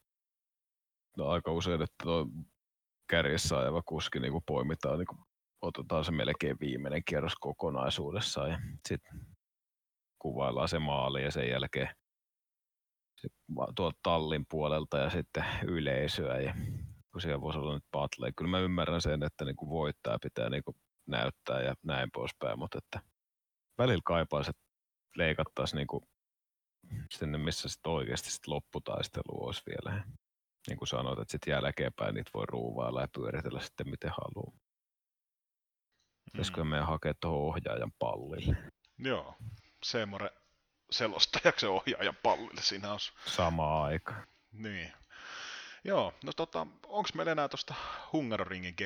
no, aika usein, että tuo kärjessä ajava kuski niin poimitaan, niin otetaan se melkein viimeinen kierros kokonaisuudessaan ja sitten kuvaillaan se maali ja sen jälkeen tuolta tallin puolelta ja sitten *laughs* yleisöä ja kun siellä voisi olla nyt battle. Kyllä mä ymmärrän sen, että niin kuin voittaa pitää niin kuin näyttää ja näin poispäin, mutta että välillä kaipaisi, että leikattaisiin niin kuin sinne, missä sitten oikeasti sit lopputaistelu olisi vielä. Niin kuin sanoit, että sitten jälkeenpäin niitä voi ruuvailla ja pyöritellä sitten miten haluaa. Pitäisikö Mm. meidän hakea tuohon ohjaajan pallille Joo, Seemore selostajaksi ja ohjaajan pallille siinä on. samaan aikaan? Niin. Joo, no tota, onks meillä enää tosta Hungaroringin G...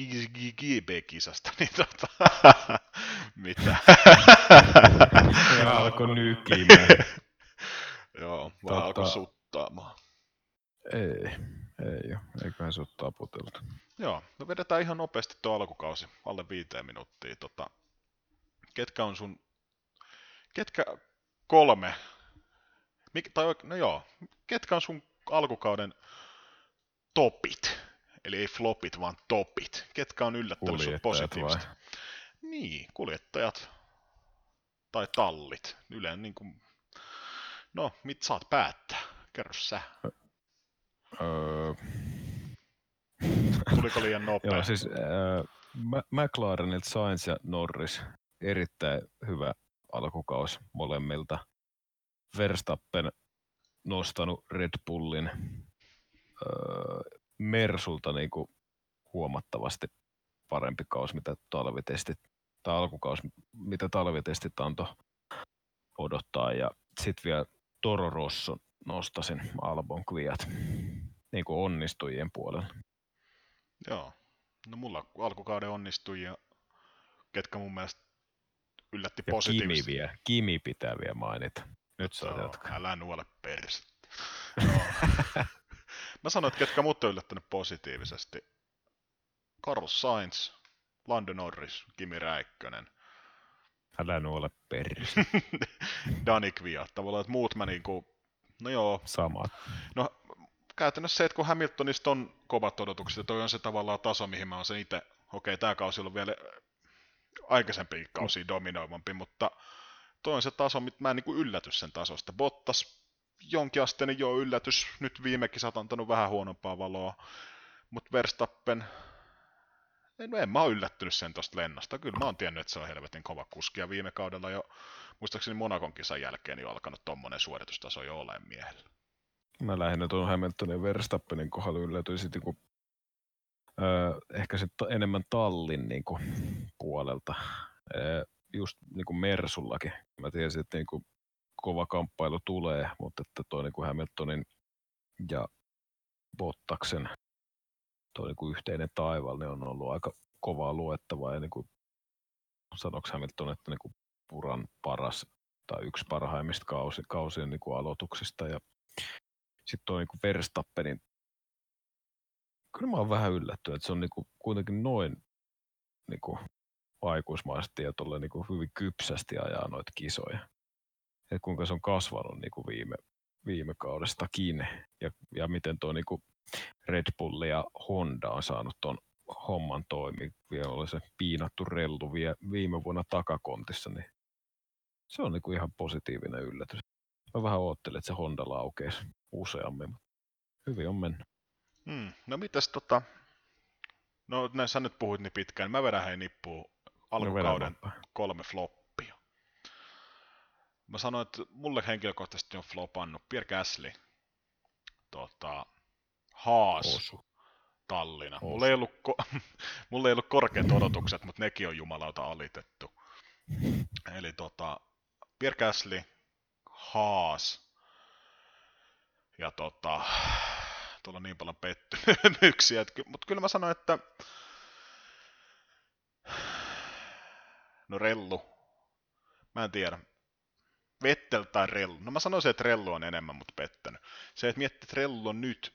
G- G- GB-kisasta, niin tota, *laughs* mitä? *laughs* Ja alkoi nykimään. *laughs* Joo, vai Tota- alkoi suttaamaan. Ei, ei ole. Eiköhän se ole taputeltu. Joo, no vedetään ihan nopeasti tuo alkukausi, alle viiteen minuuttia. Tota, ketkä on sun, ketkä kolme, mik, tai no joo, ketkä on sun alkukauden topit, eli ei flopit, vaan topit. Ketkä on yllättänyt sut Kuljettajat positiivisesti? vai? Niin, kuljettajat tai tallit. Yleensä niin kuin, no, mit saat päättää? Kerro sä. Öö, *laughs* Tuliko liian nopea? Joo, siis äh, McLarenilta Sainz ja Norris, erittäin hyvä alkukaus molemmilta. Verstappen nostanut Red Bullin äh, Mersulta niinku huomattavasti parempi kaus, mitä talvitestit, tai alkukaus, mitä talvitestit antoi odottaa. Ja sitten vielä Toro Rosso nostasin Albon Kviat niin kuin onnistujien puolella. Joo. No mulla alkukauden onnistui ja ketkä mun mielestä yllätti Ja Kimi, positiivisesti. vielä, Kimi pitää vielä mainita. Nyt saa Joo, jatkaa. älä nuole persettä. Joo. *laughs* Mä sanoin, että ketkä mut on yllättänyt positiivisesti. Carlos Sainz, Lando Norris, Kimi Räikkönen, Älä nuole perus. *laughs* Dani Kviat. Tavallaan, että muut mä niinku, no joo, Samat. No käytännössä se, että kun Hamiltonista on kovat odotukset, ja toi on se tavallaan taso, mihin mä oon sen itse, okei, tämä kausi on vielä aikaisempi kausi dominoivampi, mutta toi on se taso, mitä mä en niin yllätys sen tasosta. Bottas, jonkinasteinen jo yllätys, nyt viime kisat antanut vähän huonompaa valoa, mutta Verstappen, en, en mä oon yllättynyt sen tosta lennosta. Kyllä mä oon tiennyt, että se on helvetin kova kuski, ja viime kaudella jo, muistaakseni Monakon kisan jälkeen, niin on alkanut tommonen suoritustaso jo olemaan miehellä. Mä lähinnä tuon Hamiltonin Verstappenin kohdalla yllätyin sitten niin ehkä sit enemmän tallin niin kuin, puolelta. Öö, just niin kuin Mersullakin. Mä tiesin, että niin kuin, kova kamppailu tulee, mutta että toi niin kuin Hamiltonin ja Bottaksen toi niin kuin yhteinen taival niin on ollut aika kovaa luettavaa. Ja niin kuin, sanoks Hamilton, että niin kuin puran paras tai yksi parhaimmista kausi, kausien niin kuin aloituksista. Ja sitten tuo niinku Verstappenin, kyllä mä oon vähän yllättynyt, että se on niinku kuitenkin noin niinku aikuismaisesti ja tolle niinku hyvin kypsästi ajaa noita kisoja. että kuinka se on kasvanut niin kuin viime, viime kaudestakin ja, ja miten tuo niin kuin Red Bull ja Honda on saanut tuon homman toimi. Vielä oli se piinattu rellu vie, viime vuonna takakontissa, niin se on niin kuin ihan positiivinen yllätys. Mä vähän oottelin, että se Honda laukeisi useammin, mutta hyvin on mennyt. Hmm. No mitäs tota, no näissä nyt puhuit niin pitkään, niin mä vedän hei nippuun alkukauden no, kolme floppia. Mä sanoin, että mulle henkilökohtaisesti on flopannut Pierre Gasly, tota, Haas, Osu. Tallinna. Osu. Mulla ei, ollut ko- *laughs* mulla ei ollut korkeat odotukset, mutta nekin on jumalauta alitettu. Eli tota, Pierre Gasly, Haas ja tota, tuolla niin paljon pettymyksiä, mutta kyllä mä sanoin, että no Rellu, mä en tiedä, Vettel tai Rellu. No mä sanoisin, että Rellu on enemmän mut pettänyt. Se, että miettii, että Rellu on nyt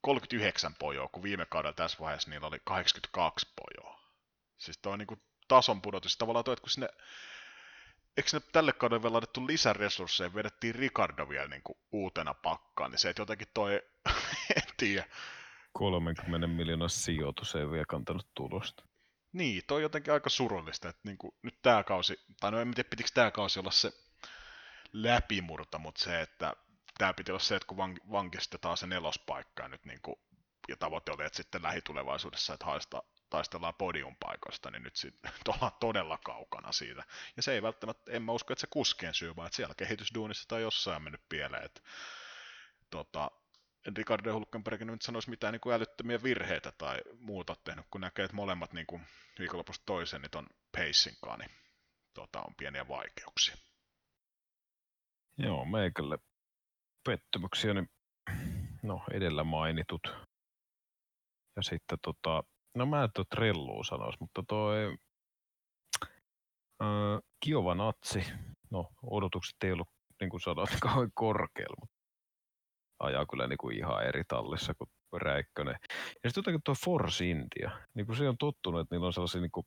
39 pojoa, kun viime kaudella tässä vaiheessa niillä oli 82 pojoa. Siis toi on niinku tason pudotus. Tavallaan toi, että kun sinne eikö ne tälle kaudelle vielä laitettu lisäresursseja, vedettiin Ricardo vielä niin kuin uutena pakkaan, niin se, että jotenkin toi, *laughs* en tiedä. 30 miljoonan sijoitus ei vielä kantanut tulosta. Niin, toi on jotenkin aika surullista, että niin kuin nyt tämä kausi, tai no en tiedä pitikö tämä kausi olla se läpimurta, mutta se, että tämä piti olla se, että kun vankistetaan se nelospaikka nyt niin kuin, ja tavoite oli, että sitten lähitulevaisuudessa, että haista taistellaan podiumpaikoista, niin nyt sitten *laughs* ollaan todella kaukana siitä. Ja se ei välttämättä, en mä usko, että se kuskien syy, vaan että siellä kehitysduunissa tai jossain mennyt pieleen. Että, tota, Ricardo Hulkenberg nyt sanoisi mitään niin kuin älyttömiä virheitä tai muuta tehnyt, kun näkee, että molemmat niin kuin viikonlopusta toisen niin ton pacinkaan, niin tota, on pieniä vaikeuksia. Joo, meikälle pettymyksiä, niin no edellä mainitut. Ja sitten tota, no mä en tuo Trellua sanoisi, mutta toi äh, Kiova Natsi, no odotukset ei ollut niin kuin sanoit, *laughs* kauhean korkealla, ajaa kyllä niin kuin ihan eri tallissa kuin Räikkönen. Ja sitten jotenkin tuo Force India, niin kuin se on tottunut, että niillä on sellaisia niin kuin,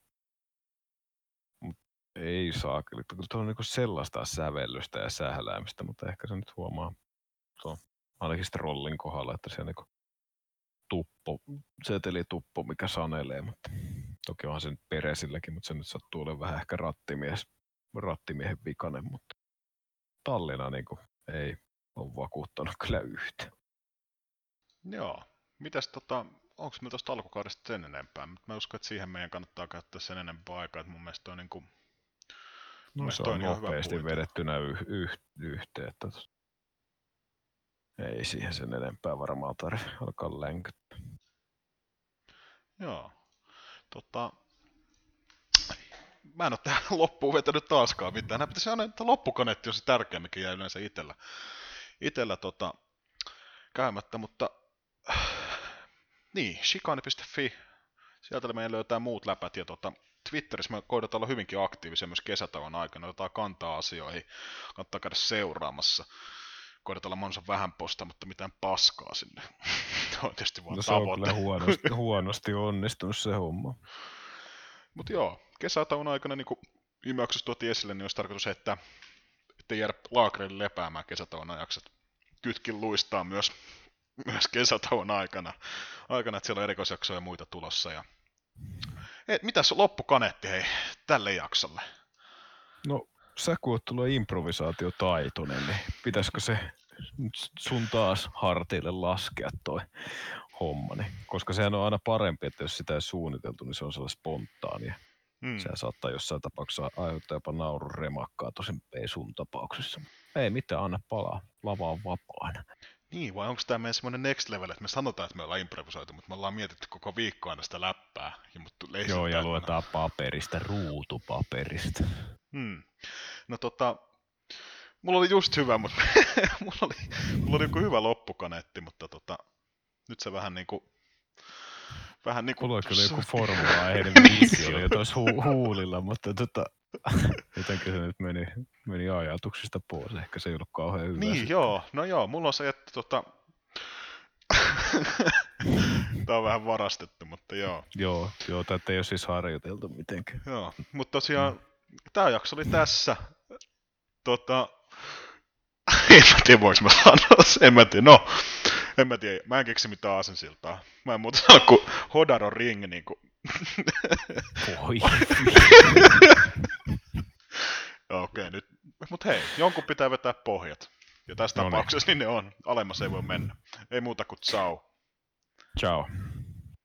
ei saa kyllä, tuo on niin kuin sellaista sävellystä ja sähläämistä, mutta ehkä se nyt huomaa tuo ainakin Strollin kohdalla, että se niin tuppo, setelituppo, mikä sanelee, mutta toki onhan se nyt peresilläkin, mutta se nyt sattuu olemaan vähän ehkä rattimies, rattimiehen vikainen, mutta Tallinna niin kuin, ei ole vakuuttanut *laughs* kyllä yhtä. Joo. Mitäs tota, onko me tuosta alkukaudesta sen enempää? Mä uskon, että siihen meidän kannattaa käyttää sen enempää aikaa, että mun mielestä on niin kuin, No se on nopeasti vedettynä yh, yh, yhteen. Että ei siihen sen enempää varmaan tarvitse *laughs* alkaa länkyttää. Joo. Tota, mä en ole tähän *laughs* loppuun vetänyt taaskaan mitään. Nämä pitäisi aina, että loppukanetti on se tärkeä, mikä jää yleensä itsellä, itellä tota, käymättä, mutta niin, shikani.fi, sieltä meidän löytää muut läpät ja tota, Twitterissä me koidetaan olla hyvinkin aktiivisia myös kesätauon aikana, otetaan kantaa asioihin, kannattaa käydä seuraamassa koidata olla mahdollisimman vähän posta, mutta mitään paskaa sinne. *laughs* on tietysti vaan no, se tavoite. on kyllä huonosti, huonosti onnistunut se homma. Mutta joo, kesätauon aikana, niin kuin viime tuotiin esille, niin olisi tarkoitus, että ettei jäädä laakreille lepäämään kesätauon ajaksi. Kytkin luistaa myös, myös kesätauon aikana, aikana, että siellä on erikoisjaksoja ja muita tulossa. Ja... Et, mitäs loppukaneetti hei, tälle jaksolle? No sä kun oot tullut improvisaatiotaitoinen, niin pitäisikö se sun taas harteille laskea toi hommani? Koska sehän on aina parempi, että jos sitä ei suunniteltu, niin se on sellainen spontaania. Hmm. Se saattaa jossain tapauksessa aiheuttaa jopa naurun remakkaa, tosin ei sun tapauksessa. Ei mitään, anna palaa. Lava on vapaana. Niin, vai onko tämä meidän semmoinen next level, että me sanotaan, että me ollaan improvisoitu, mutta me ollaan mietitty koko viikko aina sitä läppää. Ja mut Joo, ja luetaan paperista, ruutupaperista. Hmm. No tota, mulla oli just hyvä, mutta *laughs* mulla oli, mulla oli joku hyvä loppukaneetti, mutta tota, nyt se vähän niinku vähän niinku... Mulla *laughs* oli kyllä joku formula niin, oli jo tuossa hu- huulilla, mutta tota, *laughs* jotenkin se nyt meni, meni ajatuksista pois. Ehkä se ei ollut kauhean hyvä. Niin, sitten. joo. No joo, mulla on se, että tota... *laughs* Tämä on vähän varastettu, mutta joo. Joo, joo tätä ei ole siis harjoiteltu mitenkään. Joo, mutta tosiaan mm. tämä jakso oli tässä. Tota, en mä tiedä, voiko mä sanoa sen. En mä tiedä. No, *laughs* en mä tiedä. Mä en keksi mitään aasensiltaa. Mä en muuta sano kuin Hodaro Ring niin kuin... Voi. *laughs* Okei, okay, nyt. Mut hei, jonkun pitää vetää pohjat. Ja tässä No niin. tapauksessa niin ne on. Alemmas ei voi mennä. Ei muuta kuin ciao. Ciao.